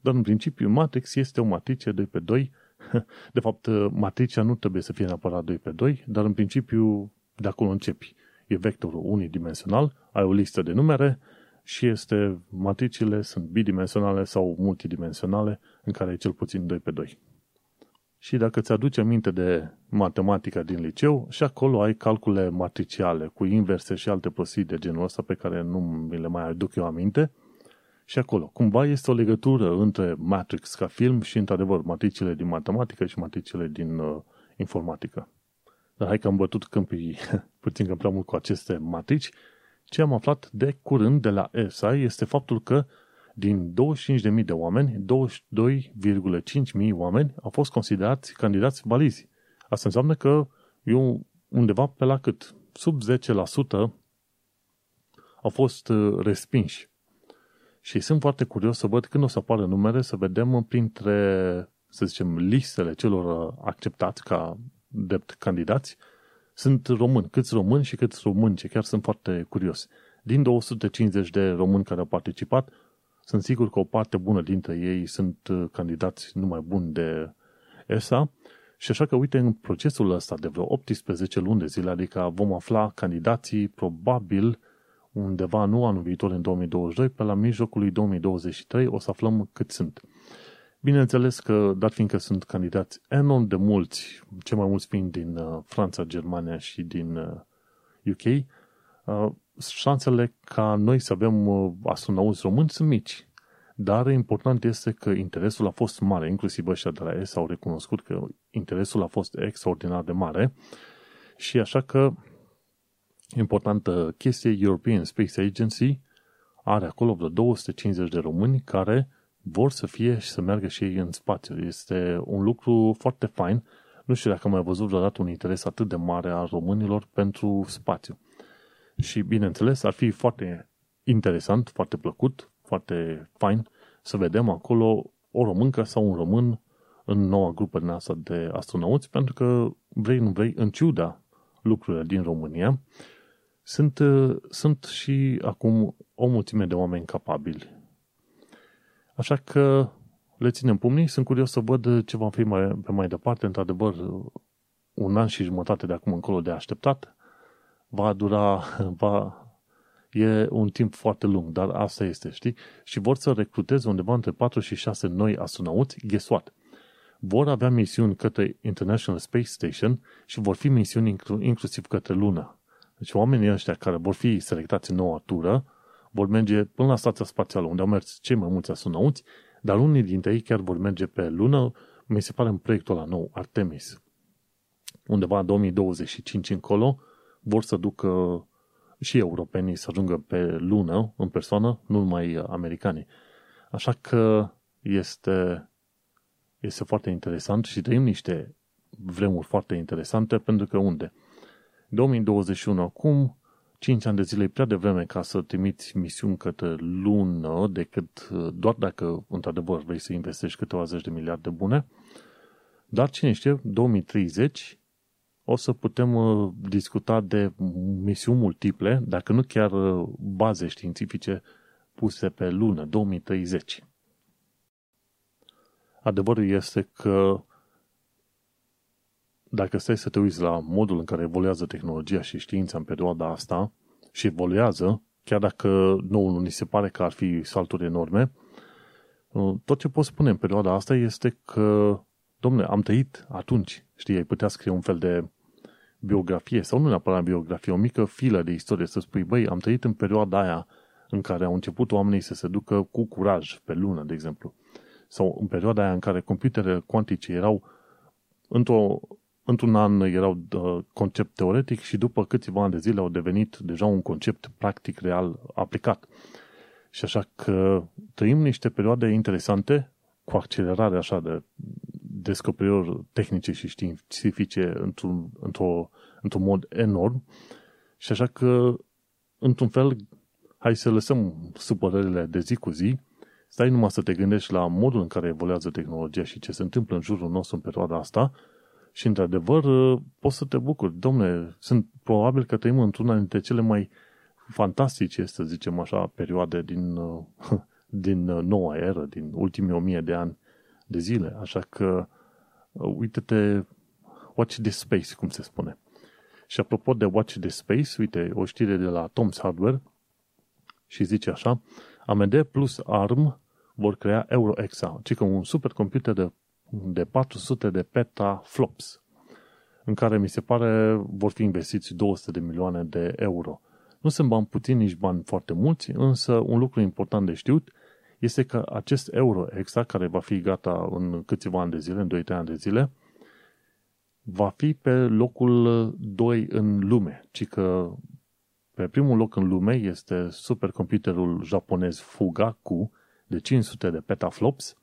Dar în principiu matrix este o matrice 2 pe 2. De fapt, matricea nu trebuie să fie neapărat 2 pe 2, dar în principiu de acolo începi. E vectorul unidimensional, ai o listă de numere și este matricile sunt bidimensionale sau multidimensionale în care e cel puțin 2 pe 2. Și dacă ți aduce aminte de matematica din liceu, și acolo ai calcule matriciale cu inverse și alte prostii de genul ăsta pe care nu mi le mai aduc eu aminte. Și acolo, cumva este o legătură între Matrix ca film și, într-adevăr, matricile din matematică și matricile din uh, informatică. Dar hai că am bătut câmpii puțin că prea mult cu aceste matrici. Ce am aflat de curând de la ESA este faptul că din 25.000 de oameni, 22,5 mii oameni au fost considerați candidați valizi. Asta înseamnă că eu undeva pe la cât? Sub 10% au fost uh, respinși. Și sunt foarte curios să văd când o să apară numere, să vedem printre, să zicem, listele celor uh, acceptați ca drept candidați, sunt români. Câți români și câți români, ce chiar sunt foarte curios. Din 250 de români care au participat, sunt sigur că o parte bună dintre ei sunt uh, candidați numai buni de ESA și așa că, uite, în procesul ăsta de vreo 18 luni de zile, adică vom afla candidații probabil undeva, nu anul viitor, în 2022, pe la mijlocul lui 2023, o să aflăm cât sunt. Bineînțeles că, dat fiindcă sunt candidați enorm de mulți, cei mai mulți fiind din uh, Franța, Germania și din UK, uh, șansele ca noi să avem uh, astronauți români sunt mici. Dar important este că interesul a fost mare, inclusiv ăștia de la ESA au recunoscut că interesul a fost extraordinar de mare și așa că importantă chestie, European Space Agency are acolo vreo 250 de români care vor să fie și să meargă și ei în spațiu. Este un lucru foarte fain. Nu știu dacă am mai văzut vreodată un interes atât de mare al românilor pentru spațiu. Și, bineînțeles, ar fi foarte interesant, foarte plăcut, foarte fain să vedem acolo o româncă sau un român în noua grupă din asta de astronauți, pentru că, vrei, nu vrei, în ciuda lucrurile din România, sunt, sunt și acum o mulțime de oameni capabili. Așa că le ținem pumnii, sunt curios să văd ce va fi mai, pe mai departe, într-adevăr, un an și jumătate de acum încolo de așteptat, va dura, va, e un timp foarte lung, dar asta este, știi? Și vor să recruteze undeva între 4 și 6 noi astronauți, guess what? Vor avea misiuni către International Space Station și vor fi misiuni inclusiv către Luna. Deci oamenii ăștia care vor fi selectați în noua tură vor merge până la stația spațială, unde au mers cei mai mulți astronauți, dar unii dintre ei chiar vor merge pe lună, mi se pare în proiectul ăla nou, Artemis. Undeva 2025 încolo, vor să ducă și europenii să ajungă pe lună în persoană, nu numai americanii. Așa că este, este foarte interesant și trăim niște vremuri foarte interesante pentru că unde? 2021 acum, 5 ani de zile e prea devreme ca să trimiți misiuni către lună, decât doar dacă, într-adevăr, vrei să investești câteva zeci de miliarde bune. Dar, cine știe, 2030 o să putem uh, discuta de misiuni multiple, dacă nu chiar uh, baze științifice puse pe lună, 2030. Adevărul este că dacă stai să te uiți la modul în care evoluează tehnologia și știința în perioada asta și evoluează, chiar dacă nouă nu ni se pare că ar fi salturi enorme, uh, tot ce pot spune în perioada asta este că, domne, am trăit atunci, știi, ai putea scrie un fel de biografie, sau nu neapărat biografie, o mică filă de istorie, să spui, băi, am trăit în perioada aia în care au început oamenii să se ducă cu curaj pe lună, de exemplu. Sau în perioada aia în care computerele cuantice erau într-o, într-un an erau uh, concept teoretic și după câțiva ani de zile au devenit deja un concept practic real aplicat. Și așa că trăim niște perioade interesante cu accelerare așa de descoperiri tehnice și științifice într-un, într-o, într-un mod enorm. Și așa că, într-un fel, hai să lăsăm supărările de zi cu zi, stai numai să te gândești la modul în care evoluează tehnologia și ce se întâmplă în jurul nostru în perioada asta și, într-adevăr, poți să te bucuri. Domne, sunt probabil că trăim într-una dintre cele mai fantastice, să zicem așa, perioade din, din noua eră, din ultimii o mie de ani de zile. Așa că uh, uite-te, watch this space, cum se spune. Și apropo de watch this space, uite, o știre de la Tom's Hardware și zice așa, AMD plus ARM vor crea EuroExa, ci că un supercomputer de, de 400 de petaflops, în care mi se pare vor fi investiți 200 de milioane de euro. Nu sunt bani puțini, nici bani foarte mulți, însă un lucru important de știut este că acest euro exact, care va fi gata în câțiva ani de zile, în 2-3 ani de zile, va fi pe locul 2 în lume, ci că pe primul loc în lume este supercomputerul japonez Fugaku de 500 de petaflops,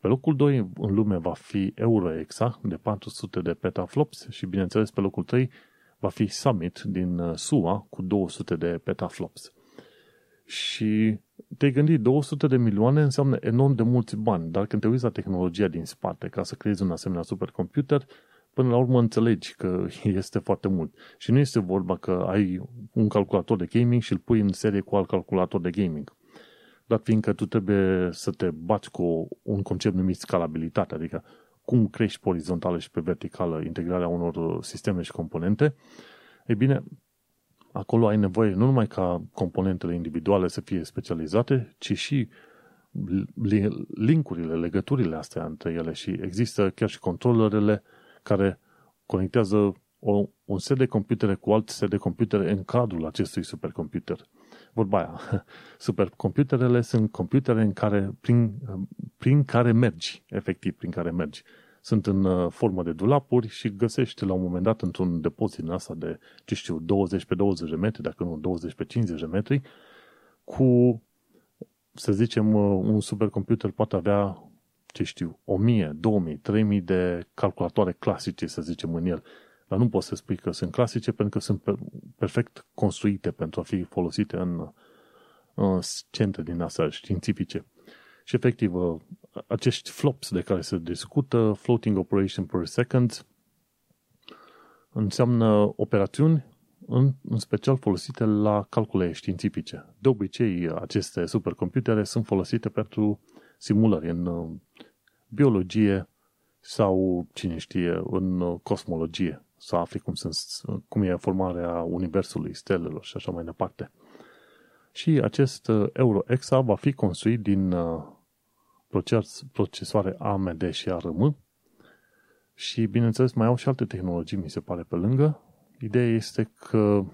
pe locul 2 în lume va fi EuroExa de 400 de petaflops și bineînțeles pe locul 3 va fi Summit din uh, SUA cu 200 de petaflops. Și te-ai gândit, 200 de milioane înseamnă enorm de mulți bani, dar când te uiți la tehnologia din spate ca să creezi un asemenea supercomputer, până la urmă înțelegi că este foarte mult. Și nu este vorba că ai un calculator de gaming și îl pui în serie cu alt calculator de gaming. Dar fiindcă tu trebuie să te bați cu un concept numit scalabilitate, adică cum crești pe orizontală și pe verticală integrarea unor sisteme și componente, e bine, acolo ai nevoie nu numai ca componentele individuale să fie specializate, ci și linkurile, legăturile astea între ele și există chiar și controlerele care conectează o, un set de computere cu alt set de computere în cadrul acestui supercomputer. Vorba aia, supercomputerele sunt computere în care, prin, prin care mergi, efectiv prin care mergi sunt în uh, formă de dulapuri și găsești la un moment dat într-un depozit în asta de, ce știu, 20 pe 20 de metri, dacă nu 20 pe 50 de metri, cu, să zicem, uh, un supercomputer poate avea, ce știu, 1000, 2000, 3000 de calculatoare clasice, să zicem, în el. Dar nu poți să spui că sunt clasice pentru că sunt perfect construite pentru a fi folosite în, în centre din astea științifice. Și efectiv, uh, acești flops de care se discută, floating operation per second, înseamnă operațiuni în, în special folosite la calcule științifice. De obicei, aceste supercomputere sunt folosite pentru simulări în uh, biologie sau, cine știe, în uh, cosmologie, să afli cum, sunt, cum e formarea Universului, stelelor și așa mai departe. Și acest EuroExa va fi construit din procesoare AMD și ARM și, bineînțeles, mai au și alte tehnologii, mi se pare, pe lângă. Ideea este că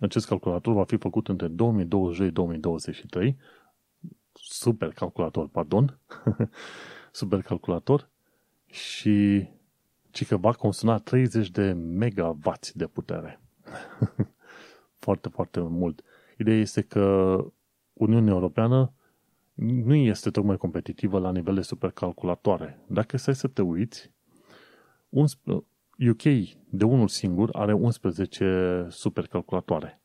acest calculator va fi făcut între 2022-2023 super calculator, pardon, super calculator și ci că va consuma 30 de megawatts de putere. foarte, foarte mult. Ideea este că Uniunea Europeană nu este tocmai competitivă la nivel de supercalculatoare. Dacă stai să te uiți, un, UK de unul singur are 11 supercalculatoare.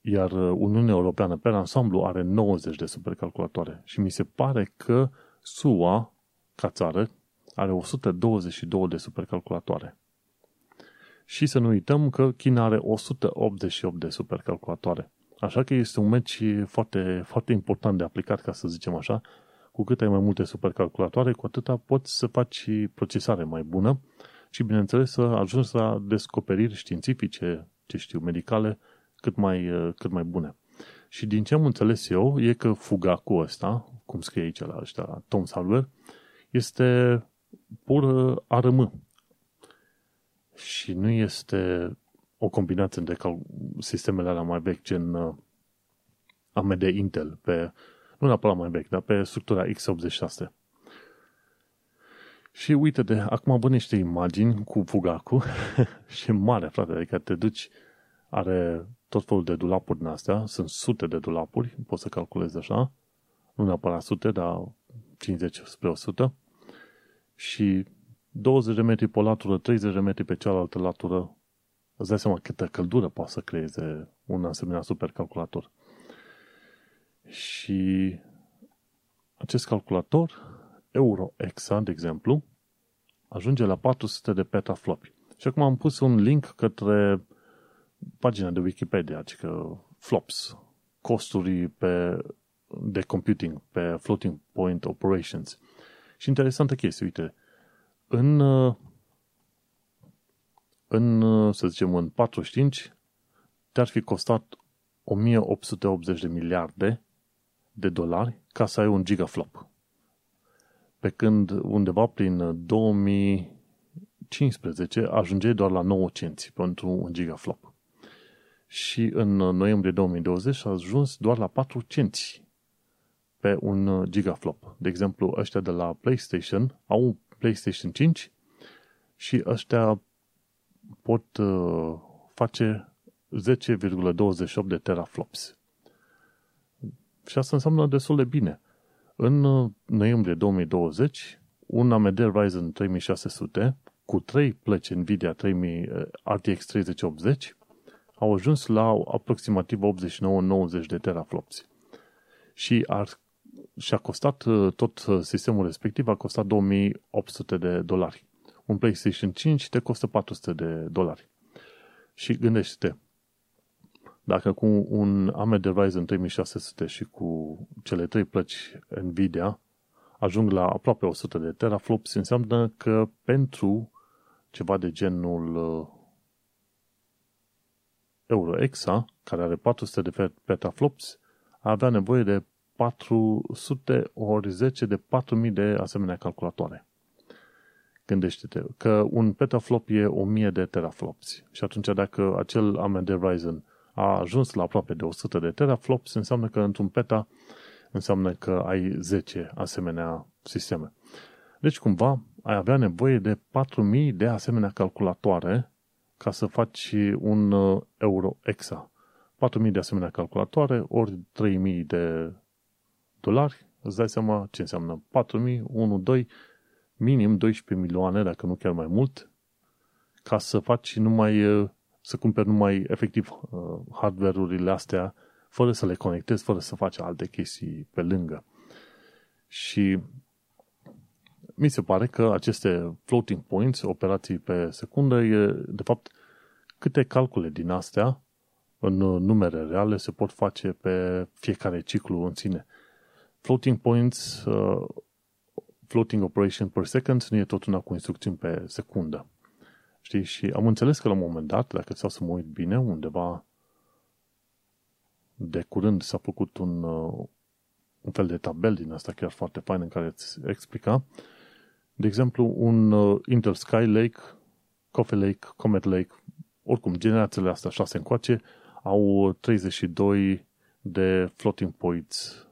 Iar Uniunea Europeană pe ansamblu are 90 de supercalculatoare. Și mi se pare că SUA, ca țară, are 122 de supercalculatoare. Și să nu uităm că China are 188 de supercalculatoare. Așa că este un meci foarte, foarte important de aplicat, ca să zicem așa. Cu cât ai mai multe supercalculatoare, cu atâta poți să faci procesare mai bună și, bineînțeles, să ajungi la descoperiri științifice, ce știu, medicale, cât mai, cât mai bune. Și din ce am înțeles eu, e că Fugaku ăsta, cum scrie aici la ăștia, Tom Salver, este pur ARM. Și nu este o combinație de sistemele alea mai vechi, gen uh, AMD Intel, pe, nu neapărat mai vechi, dar pe structura x86. Și uite de, acum văd niște imagini cu Fugaku și e mare, frate, adică te duci, are tot felul de dulapuri din astea, sunt sute de dulapuri, poți să calculezi așa, nu neapărat sute, dar 50 spre 100 și 20 de metri pe o latură, 30 de metri pe cealaltă latură, îți dai seama câtă căldură poate să creeze un asemenea supercalculator. Și acest calculator, EuroExa, de exemplu, ajunge la 400 de petaflopi. Și acum am pus un link către pagina de Wikipedia, adică flops, costuri pe, de computing pe floating point operations. Și interesantă chestie, uite, în, în să zicem, în 45 te-ar fi costat 1880 de miliarde de dolari ca să ai un gigaflop. Pe când undeva prin 2015 ajunge doar la 9 cenți pentru un gigaflop. Și în noiembrie 2020 a ajuns doar la 4 cenți pe un gigaflop. De exemplu, ăștia de la PlayStation au un PlayStation 5 și ăștia pot uh, face 10,28 de teraflops. Și asta înseamnă destul de bine. În uh, noiembrie 2020, un AMD Ryzen 3600 cu 3 plăci Nvidia 3000 uh, RTX 3080 au ajuns la aproximativ 89-90 de teraflops. Și ar și a costat uh, tot uh, sistemul respectiv, a costat 2800 de dolari. Un PlayStation 5 te costă 400 de dolari. Și gândește-te, dacă cu un AMD Ryzen 3600 și cu cele trei plăci Nvidia ajung la aproape 100 de teraflops, înseamnă că pentru ceva de genul uh, EuroExa, care are 400 de petaflops, avea nevoie de 400 ori 10 de 4000 de asemenea calculatoare. Gândește-te că un petaflop e 1000 de teraflops și atunci dacă acel AMD Ryzen a ajuns la aproape de 100 de teraflops, înseamnă că într-un peta înseamnă că ai 10 asemenea sisteme. Deci cumva ai avea nevoie de 4000 de asemenea calculatoare ca să faci un uh, euro exa. 4000 de asemenea calculatoare ori 3000 de dolari, îți dai seama ce înseamnă 4.000, 1, 2, minim 12 milioane, dacă nu chiar mai mult, ca să faci numai, să cumperi numai efectiv uh, hardware-urile astea, fără să le conectezi, fără să faci alte chestii pe lângă. Și mi se pare că aceste floating points, operații pe secundă, e, de fapt, câte calcule din astea, în numere reale, se pot face pe fiecare ciclu în sine floating points, uh, floating operation per second nu e tot una cu instrucțiuni pe secundă. Știi? Și am înțeles că la un moment dat, dacă ți să mă uit bine, undeva de curând s-a făcut un, uh, un fel de tabel din asta chiar foarte fain în care îți explica. De exemplu, un uh, Intel Skylake, Coffee Lake, Comet Lake, oricum, generațiile astea șase încoace au 32 de floating points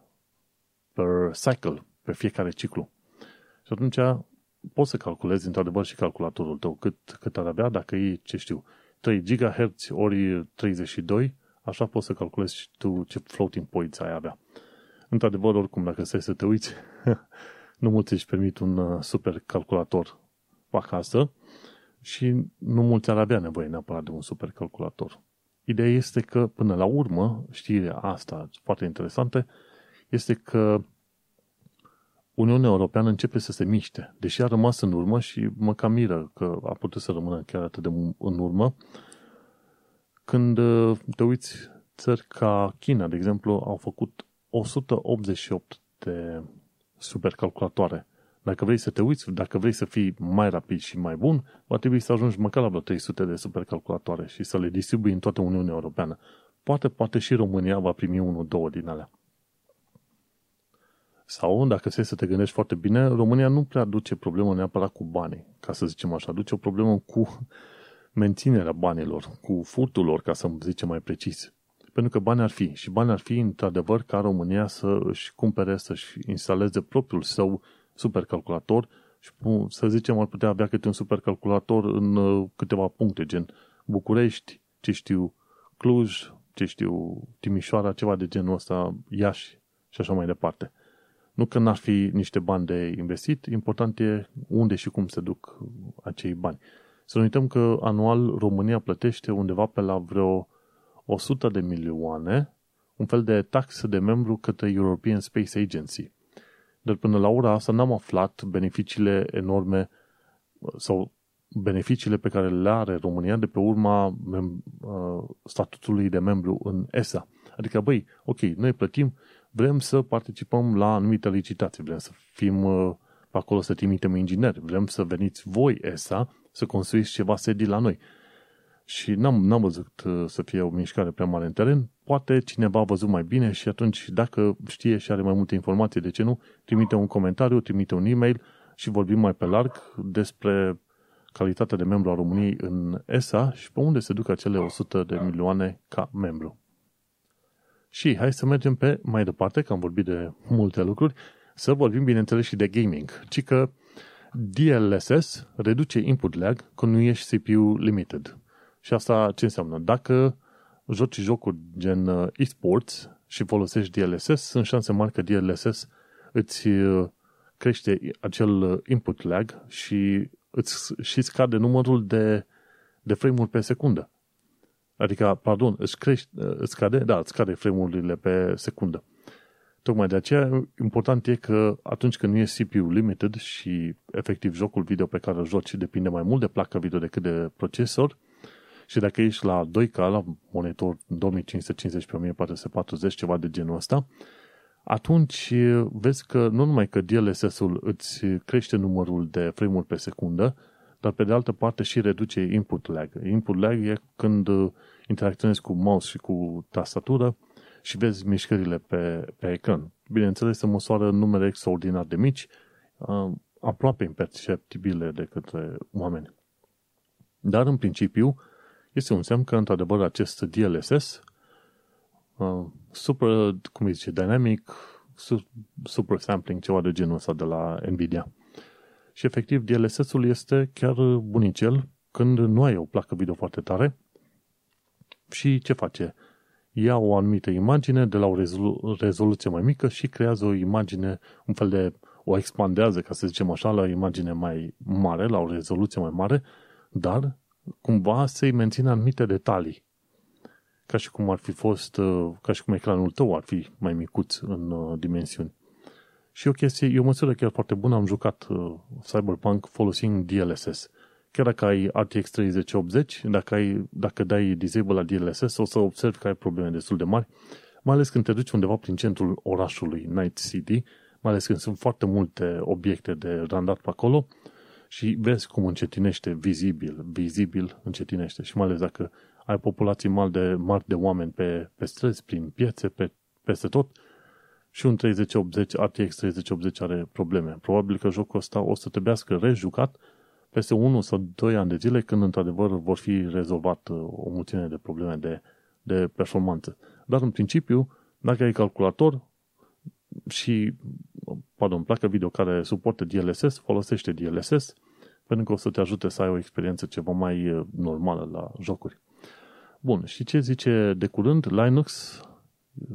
per cycle, pe fiecare ciclu. Și atunci poți să calculezi într-adevăr și calculatorul tău cât, cât ar avea dacă e, ce știu, 3 GHz ori 32, așa poți să calculezi și tu ce floating points ai avea. Într-adevăr, oricum, dacă stai să te uiți, nu mulți își permit un uh, super calculator acasă, și nu mulți ar avea nevoie neapărat de un supercalculator. Ideea este că, până la urmă, știrea asta foarte interesantă, este că Uniunea Europeană începe să se miște, deși a rămas în urmă și mă cam miră că a putut să rămână chiar atât de în urmă, când uh, te uiți țări ca China, de exemplu, au făcut 188 de supercalculatoare. Dacă vrei să te uiți, dacă vrei să fii mai rapid și mai bun, va trebui să ajungi măcar la vreo 300 de supercalculatoare și să le distribui în toată Uniunea Europeană. Poate, poate și România va primi unul, două din alea. Sau, dacă să te gândești foarte bine, România nu prea duce problemă neapărat cu banii, ca să zicem așa. Duce o problemă cu menținerea banilor, cu furtul lor, ca să zicem mai precis. Pentru că bani ar fi. Și bani ar fi, într-adevăr, ca România să își cumpere, să-și instaleze propriul său supercalculator și, să zicem, ar putea avea câte un supercalculator în uh, câteva puncte, gen București, ce știu, Cluj, ce știu, Timișoara, ceva de genul ăsta, Iași și așa mai departe. Nu că n-ar fi niște bani de investit, important e unde și cum se duc acei bani. Să nu uităm că anual România plătește undeva pe la vreo 100 de milioane un fel de taxă de membru către European Space Agency. Dar până la ora asta n-am aflat beneficiile enorme sau beneficiile pe care le are România de pe urma mem- uh, statutului de membru în ESA. Adică, băi, ok, noi plătim, vrem să participăm la anumite licitații, vrem să fim uh, pe acolo să trimitem ingineri, vrem să veniți voi, ESA, să construiți ceva sedii la noi. Și n-am, n-am văzut uh, să fie o mișcare prea mare în teren. Poate cineva a văzut mai bine și atunci, dacă știe și are mai multe informații, de ce nu, trimite un comentariu, trimite un e-mail și vorbim mai pe larg despre calitatea de membru a României în ESA și pe unde se duc acele 100 de milioane ca membru. Și hai să mergem pe mai departe, că am vorbit de multe lucruri, să vorbim, bineînțeles, și de gaming. Ci că DLSS reduce input lag când nu ești CPU limited. Și asta ce înseamnă? Dacă joci jocuri gen uh, esports și folosești DLSS, sunt șanse mari că DLSS îți uh, crește acel uh, input lag și îți și scade numărul de, de frame-uri pe secundă. Adică, pardon, îți, crește, îți scade, da, îți scade frame-urile pe secundă. Tocmai de aceea, important e că atunci când nu e CPU limited și efectiv jocul video pe care îl joci depinde mai mult de placa video decât de procesor, și dacă ești la 2K, la monitor 2550 pe 1440, ceva de genul ăsta, atunci vezi că nu numai că DLSS-ul îți crește numărul de frame-uri pe secundă, dar pe de altă parte și reduce input lag. Input lag e când interacționezi cu mouse și cu tastatură și vezi mișcările pe, pe ecran. Bineînțeles, se măsoară numere extraordinar de mici, aproape imperceptibile de către oameni. Dar, în principiu, este un semn că, într-adevăr, acest DLSS, uh, super, cum îi zice, dynamic, super sampling, ceva de genul ăsta de la NVIDIA. Și, efectiv, DLSS-ul este chiar bunicel când nu ai o placă video foarte tare și ce face? Ia o anumită imagine de la o rezolu- rezoluție mai mică și creează o imagine, un fel de, o expandează, ca să zicem așa, la o imagine mai mare, la o rezoluție mai mare, dar cumva să-i mențină anumite detalii. Ca și cum ar fi fost, uh, ca și cum ecranul tău ar fi mai micuț în uh, dimensiuni. Și o chestie, e o măsură chiar foarte bună, am jucat uh, Cyberpunk folosind DLSS. Chiar dacă ai RTX 3080, dacă, ai, dacă dai disable la DLSS, o să observi că ai probleme destul de mari, mai ales când te duci undeva prin centrul orașului, Night City, mai ales când sunt foarte multe obiecte de randat pe acolo, și vezi cum încetinește vizibil, vizibil încetinește și mai ales dacă ai populații mari de, mari de oameni pe, pe străzi, prin piețe, pe, peste tot și un 3080, RTX 3080 are probleme. Probabil că jocul ăsta o să trebuiască rejucat peste 1 sau 2 ani de zile când într-adevăr vor fi rezolvat uh, o mulțime de probleme de, de performanță. Dar în principiu, dacă ai calculator și pardon, placă video care suportă DLSS, folosește DLSS pentru că o să te ajute să ai o experiență ceva mai uh, normală la jocuri. Bun, și ce zice de curând? Linux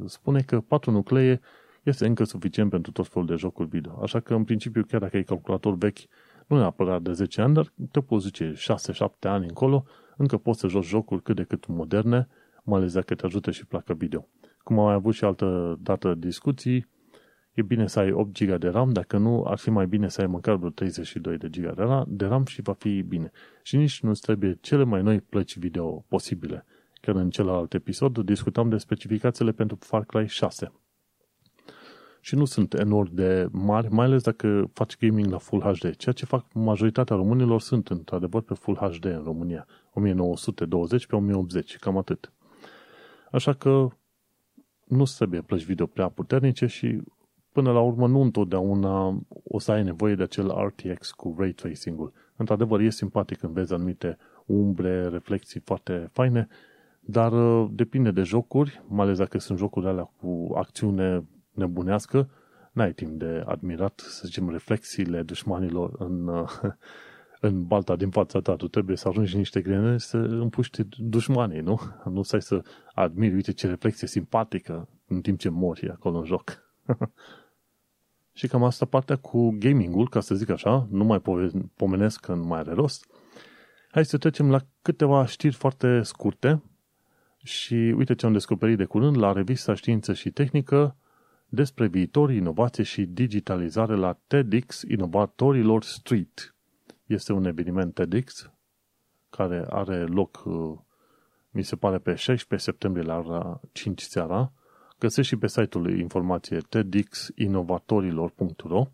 spune că 4 nuclee este încă suficient pentru tot felul de jocuri video. Așa că, în principiu, chiar dacă ai calculator vechi, Nu neapărat de 10 ani, dar te poți zice 6-7 ani încolo, încă poți să joci jocuri cât de cât moderne, mai ales dacă te ajută și placă video. Cum am mai avut și altă dată discuții, e bine să ai 8 GB de RAM, dacă nu, ar fi mai bine să ai măcar vreo 32 de GB de RAM și va fi bine. Și nici nu trebuie cele mai noi plăci video posibile. Chiar în celălalt episod discutam de specificațiile pentru Far Cry 6. Și nu sunt enorm de mari, mai ales dacă faci gaming la Full HD. Ceea ce fac majoritatea românilor sunt într-adevăr pe Full HD în România. 1920 pe 1080, cam atât. Așa că nu trebuie plăci video prea puternice și până la urmă nu întotdeauna o să ai nevoie de acel RTX cu ray tracing-ul. Într-adevăr, e simpatic când vezi anumite umbre, reflexii foarte faine, dar uh, depinde de jocuri, mai ales dacă sunt jocuri alea cu acțiune nebunească, n-ai timp de admirat, să zicem, reflexiile dușmanilor în, uh, în balta din fața ta. Tu trebuie să ajungi niște grene să împuști dușmanii, nu? Nu să ai să admiri, uite ce reflexie simpatică în timp ce mori acolo în joc. și cam asta partea cu gamingul, ca să zic așa, nu mai pomenesc că nu mai are rost. Hai să trecem la câteva știri foarte scurte și uite ce am descoperit de curând la revista Știință și Tehnică despre viitor, inovație și digitalizare la TEDx Inovatorilor Street. Este un eveniment TEDx care are loc, uh, mi se pare, pe 16 septembrie la ora 5 seara. Găsești și pe site-ul informație tedxinovatorilor.ro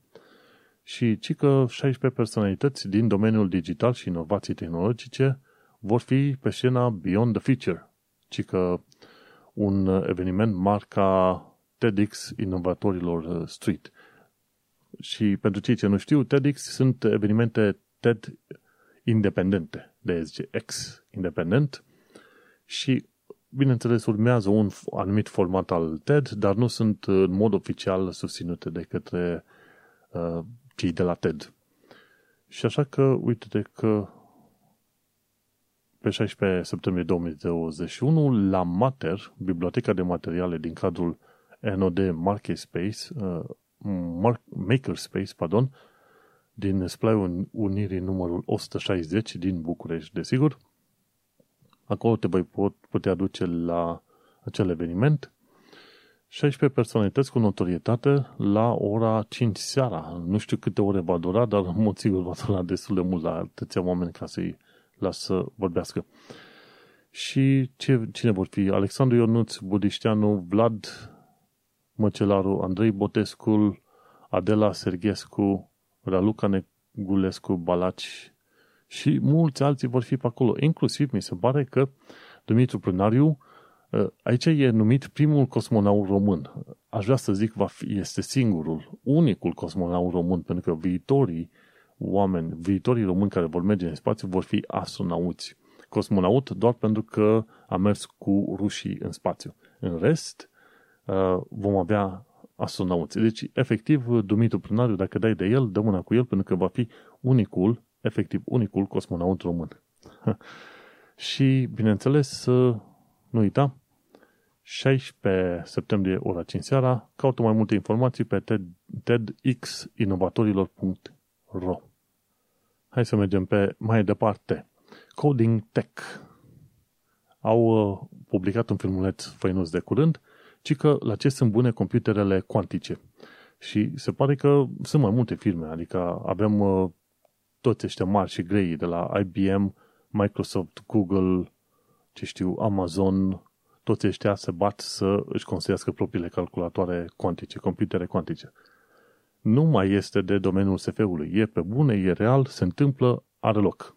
și ci că 16 personalități din domeniul digital și inovații tehnologice vor fi pe scena Beyond the Future, ci că un eveniment marca TEDx Inovatorilor uh, Street. Și pentru cei ce nu știu, TEDx sunt evenimente TED independente, de zice ex independent și bineînțeles urmează un anumit format al TED, dar nu sunt în mod oficial susținute de către uh, cei de la TED. Și așa că, uite că pe 16 septembrie 2021, la Mater, Biblioteca de Materiale din cadrul NOD Marketplace, uh, Makerspace, pardon, din Splai Unirii numărul 160 din București, desigur. Acolo te voi putea duce la acel eveniment. 16 personalități cu notorietate la ora 5 seara. Nu știu câte ore va dura, dar în mod sigur va dura destul de mult la atâția oameni ca să-i las să vorbească. Și ce, cine vor fi? Alexandru Ionuț, Budișteanu, Vlad Măcelaru, Andrei Botescu, Adela Serghescu, Raluca Negulescu, Balaci și mulți alții vor fi pe acolo. Inclusiv mi se pare că Dumitru Prânariu ă, aici e numit primul cosmonaut român. Aș vrea să zic, va fi, este singurul, unicul cosmonaut român, pentru că viitorii oameni, viitorii români care vor merge în spațiu vor fi astronauți. Cosmonaut doar pentru că a mers cu rușii în spațiu. În rest, Uh, vom avea astronauți. Deci, efectiv, Dumitru Prânariu, dacă dai de el, dă mâna cu el, pentru că va fi unicul, efectiv, unicul cosmonaut român. și, bineînțeles, să nu uita, 16 septembrie, ora 5 seara, caută mai multe informații pe TED, tedxinovatorilor.ro Hai să mergem pe mai departe. Coding Tech. Au uh, publicat un filmuleț făinuț de curând ci că la ce sunt bune computerele cuantice. Și se pare că sunt mai multe firme, adică avem uh, toți ăștia mari și grei, de la IBM, Microsoft, Google, ce știu, Amazon, toți ăștia se bat să își construiască propriile calculatoare cuantice, computere cuantice. Nu mai este de domeniul SF-ului. E pe bune, e real, se întâmplă, are loc.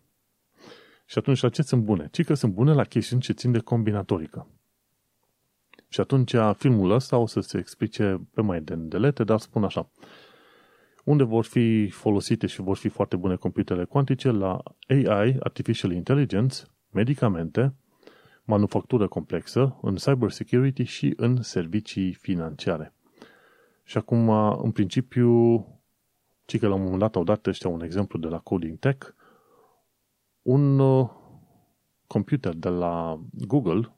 Și atunci la ce sunt bune? Ci că sunt bune la chestiuni ce țin de combinatorică. Și atunci filmul ăsta o să se explice pe mai de îndelete, dar spun așa. Unde vor fi folosite și vor fi foarte bune computere cuantice la AI, Artificial Intelligence, medicamente, manufactură complexă, în cybersecurity și în servicii financiare. Și acum, în principiu, ci că la un moment dat au dat ăștia un exemplu de la Coding Tech, un uh, computer de la Google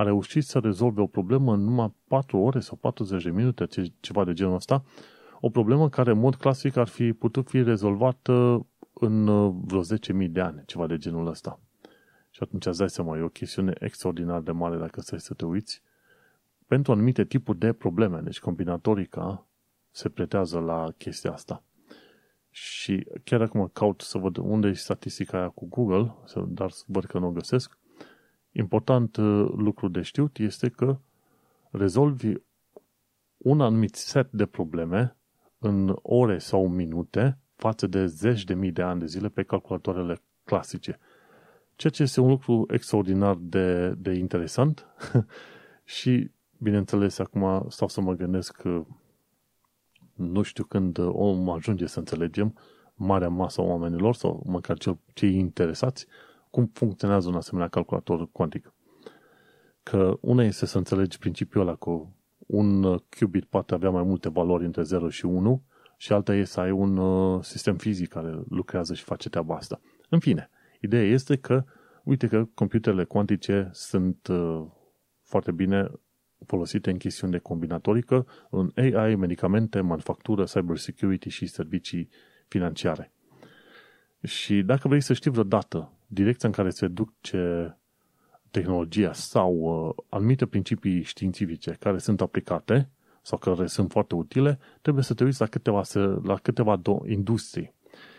a reușit să rezolve o problemă în numai 4 ore sau 40 de minute, ceva de genul ăsta, O problemă care, în mod clasic, ar fi putut fi rezolvată în uh, vreo 10.000 de ani, ceva de genul ăsta. Și atunci îți dai seama, e o chestiune extraordinar de mare dacă stai să te uiți. Pentru anumite tipuri de probleme, deci combinatorica se pretează la chestia asta. Și chiar acum caut să văd unde e statistica aia cu Google, dar văd că nu o găsesc. Important uh, lucru de știut este că rezolvi un anumit set de probleme în ore sau minute față de zeci de mii de ani de zile pe calculatoarele clasice. Ceea ce este un lucru extraordinar de, de interesant și, bineînțeles, acum stau să mă gândesc că nu știu când om ajunge să înțelegem marea masă a oamenilor sau măcar cei interesați cum funcționează un asemenea calculator cuantic. Că una este să înțelegi principiul ăla că un qubit poate avea mai multe valori între 0 și 1 și alta e să ai un uh, sistem fizic care lucrează și face treaba asta. În fine, ideea este că, uite că computerele cuantice sunt uh, foarte bine folosite în chestiuni de combinatorică, în AI, medicamente, manufactură, cybersecurity și servicii financiare. Și dacă vrei să știi vreodată direcția în care se duce tehnologia sau uh, anumite principii științifice care sunt aplicate sau care sunt foarte utile, trebuie să te uiți la câteva, la câteva industrii.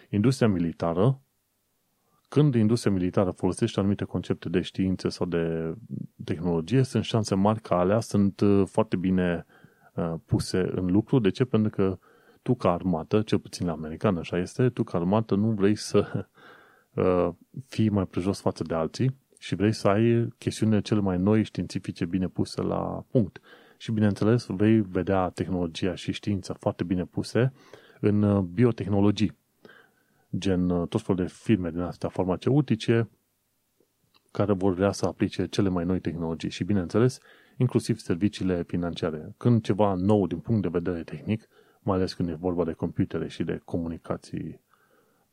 Industria militară, când industria militară folosește anumite concepte de știință sau de tehnologie, sunt șanse mari că alea sunt uh, foarte bine uh, puse în lucru. De ce? Pentru că tu ca armată, cel puțin la americană așa este, tu ca armată nu vrei să uh, fii mai prejos față de alții și vrei să ai chestiunile cele mai noi științifice bine puse la punct. Și bineînțeles vei vedea tehnologia și știința foarte bine puse în biotehnologii gen uh, tot felul de firme din astea farmaceutice care vor vrea să aplice cele mai noi tehnologii și, bineînțeles, inclusiv serviciile financiare. Când ceva nou din punct de vedere tehnic, mai ales când e vorba de computere și de comunicații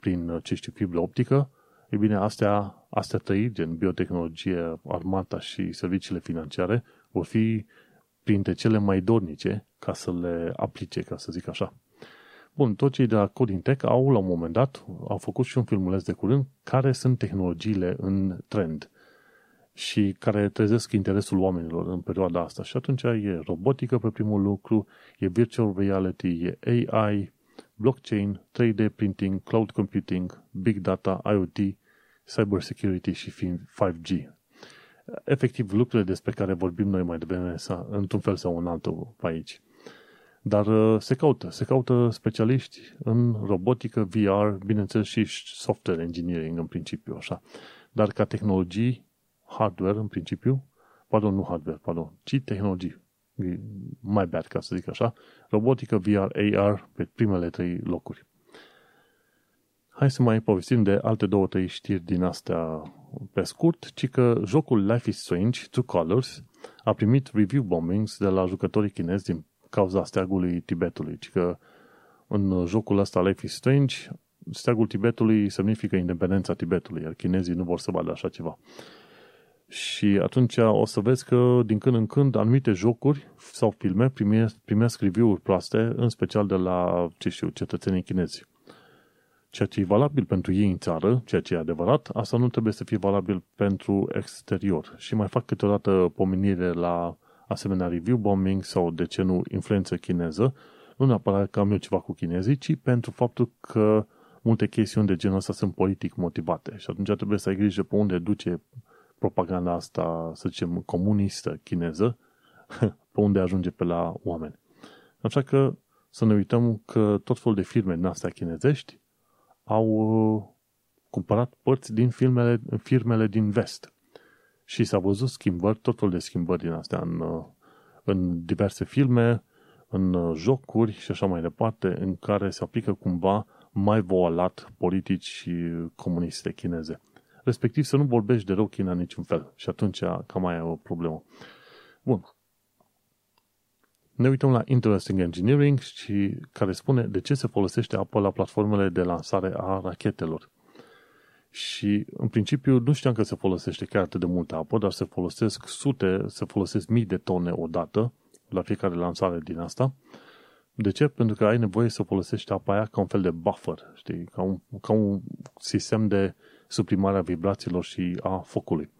prin, uh, ce știu, fibră optică, e bine, astea, astea trăi, gen biotehnologie, armata și serviciile financiare, vor fi printre cele mai dornice ca să le aplice, ca să zic așa. Bun, toți cei de la Coding Tech au, la un moment dat, au făcut și un filmuleț de curând, care sunt tehnologiile în trend și care trezesc interesul oamenilor în perioada asta. Și atunci e robotică pe primul lucru, e virtual reality, e AI, blockchain, 3D printing, cloud computing, big data, IoT, cybersecurity și 5G. Efectiv, lucrurile despre care vorbim noi mai devreme, într-un fel sau în altul pe aici. Dar uh, se caută, se caută specialiști în robotică, VR, bineînțeles și software engineering în principiu, așa. Dar ca tehnologii, hardware în principiu, pardon, nu hardware, pardon, ci tehnologii, mai bad ca să zic așa, robotică, VR, AR pe primele trei locuri. Hai să mai povestim de alte două, trei știri din astea pe scurt, ci că jocul Life is Strange, Two Colors, a primit review bombings de la jucătorii chinezi din cauza steagului Tibetului, ci că în jocul ăsta Life is Strange, steagul Tibetului semnifică independența Tibetului, iar chinezii nu vor să vadă așa ceva. Și atunci o să vezi că din când în când anumite jocuri sau filme primesc, primesc review-uri proaste, în special de la, ce știu, cetățenii chinezi. Ceea ce e valabil pentru ei în țară, ceea ce e adevărat, asta nu trebuie să fie valabil pentru exterior. Și mai fac câteodată pomenire la asemenea review bombing sau, de ce nu, influență chineză, nu neapărat că am eu ceva cu chinezii, ci pentru faptul că multe chestiuni de genul ăsta sunt politic motivate și atunci trebuie să ai grijă pe unde duce propaganda asta, să zicem, comunistă chineză, pe unde ajunge pe la oameni. Așa că să ne uităm că tot felul de firme din astea chinezești au uh, cumpărat părți din firmele, firmele din vest. Și s-a văzut schimbări, tot felul de schimbări din astea în, uh, în diverse filme, în uh, jocuri și așa mai departe, în care se aplică cumva mai voalat politici comuniste chineze. Respectiv să nu vorbești de rău China niciun fel. Și atunci cam mai e o problemă. Bun. Ne uităm la Interesting Engineering și care spune de ce se folosește apă la platformele de lansare a rachetelor. Și în principiu nu știam că se folosește chiar atât de multă apă, dar se folosesc sute, se folosesc mii de tone odată la fiecare lansare din asta, De ce? Pentru că ai nevoie să folosești apa aia ca un fel de buffer, știi? Ca un, ca un sistem de suprimare a vibrațiilor și a focului.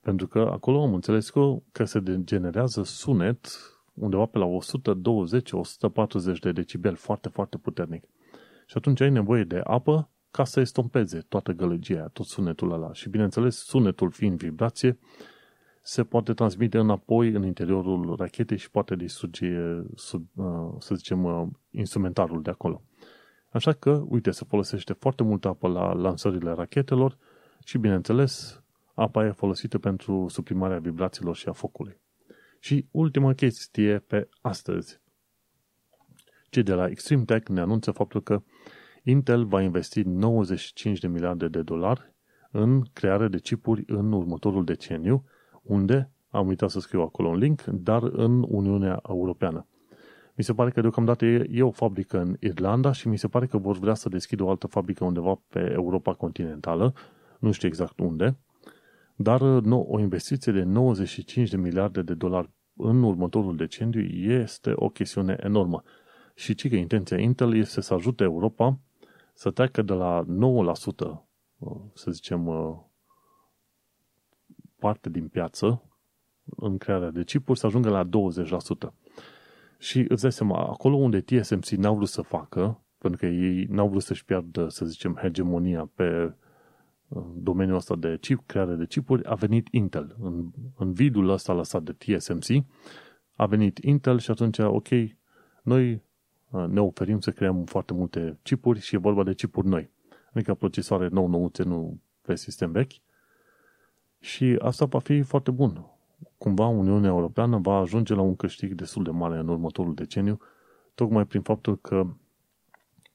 Pentru că acolo am înțeles că, că se generează sunet undeva pe la 120-140 de decibel, foarte, foarte puternic. Și atunci ai nevoie de apă ca să estompeze toată gălăgia, tot sunetul ăla. Și bineînțeles, sunetul fiind vibrație, se poate transmite înapoi în interiorul rachetei și poate distruge, sub, uh, să zicem, uh, instrumentarul de acolo. Așa că, uite, se folosește foarte multă apă la lansările rachetelor și, bineînțeles, apa e folosită pentru suprimarea vibrațiilor și a focului. Și ultima chestie pe astăzi. Cei de la Extreme Tech ne anunță faptul că Intel va investi 95 de miliarde de dolari în crearea de chipuri în următorul deceniu, unde, am uitat să scriu acolo un link, dar în Uniunea Europeană. Mi se pare că deocamdată e, e o fabrică în Irlanda și mi se pare că vor vrea să deschidă o altă fabrică undeva pe Europa continentală, nu știu exact unde, dar no, o investiție de 95 de miliarde de dolari în următorul deceniu este o chestiune enormă. Și ci că intenția Intel este să ajute Europa să treacă de la 9%, să zicem, parte din piață în crearea de chipuri să ajungă la 20%. Și îți dai seama, acolo unde TSMC n-au vrut să facă, pentru că ei n-au vrut să-și piardă, să zicem, hegemonia pe domeniul ăsta de chip, creare de chipuri, a venit Intel. În, în vidul ăsta lăsat de TSMC, a venit Intel și atunci, ok, noi uh, ne oferim să creăm foarte multe chipuri și e vorba de chipuri noi. Adică procesoare nou nouțe, nu pe sistem vechi. Și asta va fi foarte bun. Cumva Uniunea Europeană va ajunge la un câștig destul de mare în următorul deceniu, tocmai prin faptul că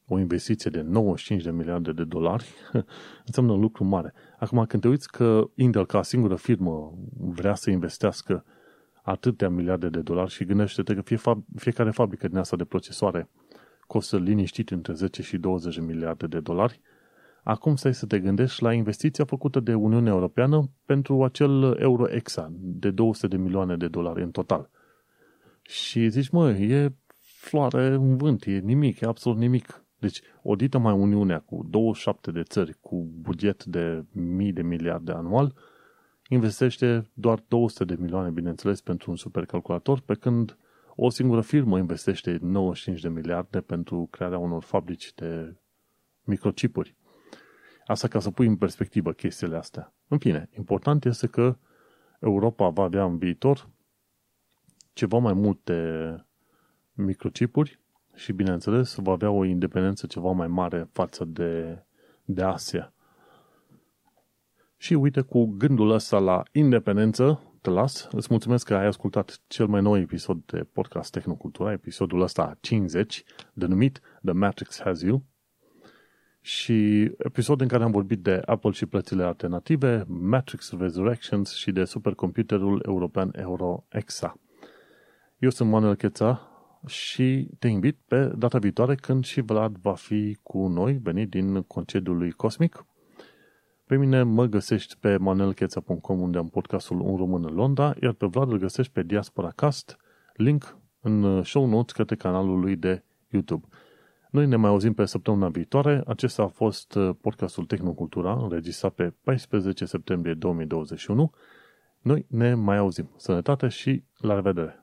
o investiție de 95 de miliarde de dolari înseamnă un lucru mare. Acum, când te uiți că Intel, ca singură firmă, vrea să investească atâtea miliarde de dolari și gândește-te că fie fab- fiecare fabrică din asta de procesoare costă liniștit între 10 și 20 de miliarde de dolari, acum stai să te gândești la investiția făcută de Uniunea Europeană pentru acel euro exa de 200 de milioane de dolari în total. Și zici, mă, e floare în vânt, e nimic, e absolut nimic deci, odită mai Uniunea cu 27 de țări cu buget de mii de miliarde anual, investește doar 200 de milioane, bineînțeles, pentru un supercalculator, pe când o singură firmă investește 95 de miliarde pentru crearea unor fabrici de microchipuri. Asta ca să pui în perspectivă chestiile astea. În fine, important este că Europa va avea în viitor ceva mai multe microchipuri și, bineînțeles, va avea o independență ceva mai mare față de, de Asia. Și uite, cu gândul ăsta la independență, te las. Îți mulțumesc că ai ascultat cel mai nou episod de podcast Tehnocultura, episodul ăsta 50, denumit The Matrix Has You. Și episod în care am vorbit de Apple și plățile alternative, Matrix Resurrections și de supercomputerul european Euro Exa. Eu sunt Manuel Cheța, și te invit pe data viitoare când și Vlad va fi cu noi, venit din concediul lui Cosmic. Pe mine mă găsești pe manelcheța.com unde am podcastul Un Român în Londra, iar pe Vlad îl găsești pe Diaspora Cast, link în show notes către canalul lui de YouTube. Noi ne mai auzim pe săptămâna viitoare. Acesta a fost podcastul Tehnocultura, înregistrat pe 14 septembrie 2021. Noi ne mai auzim. Sănătate și la revedere!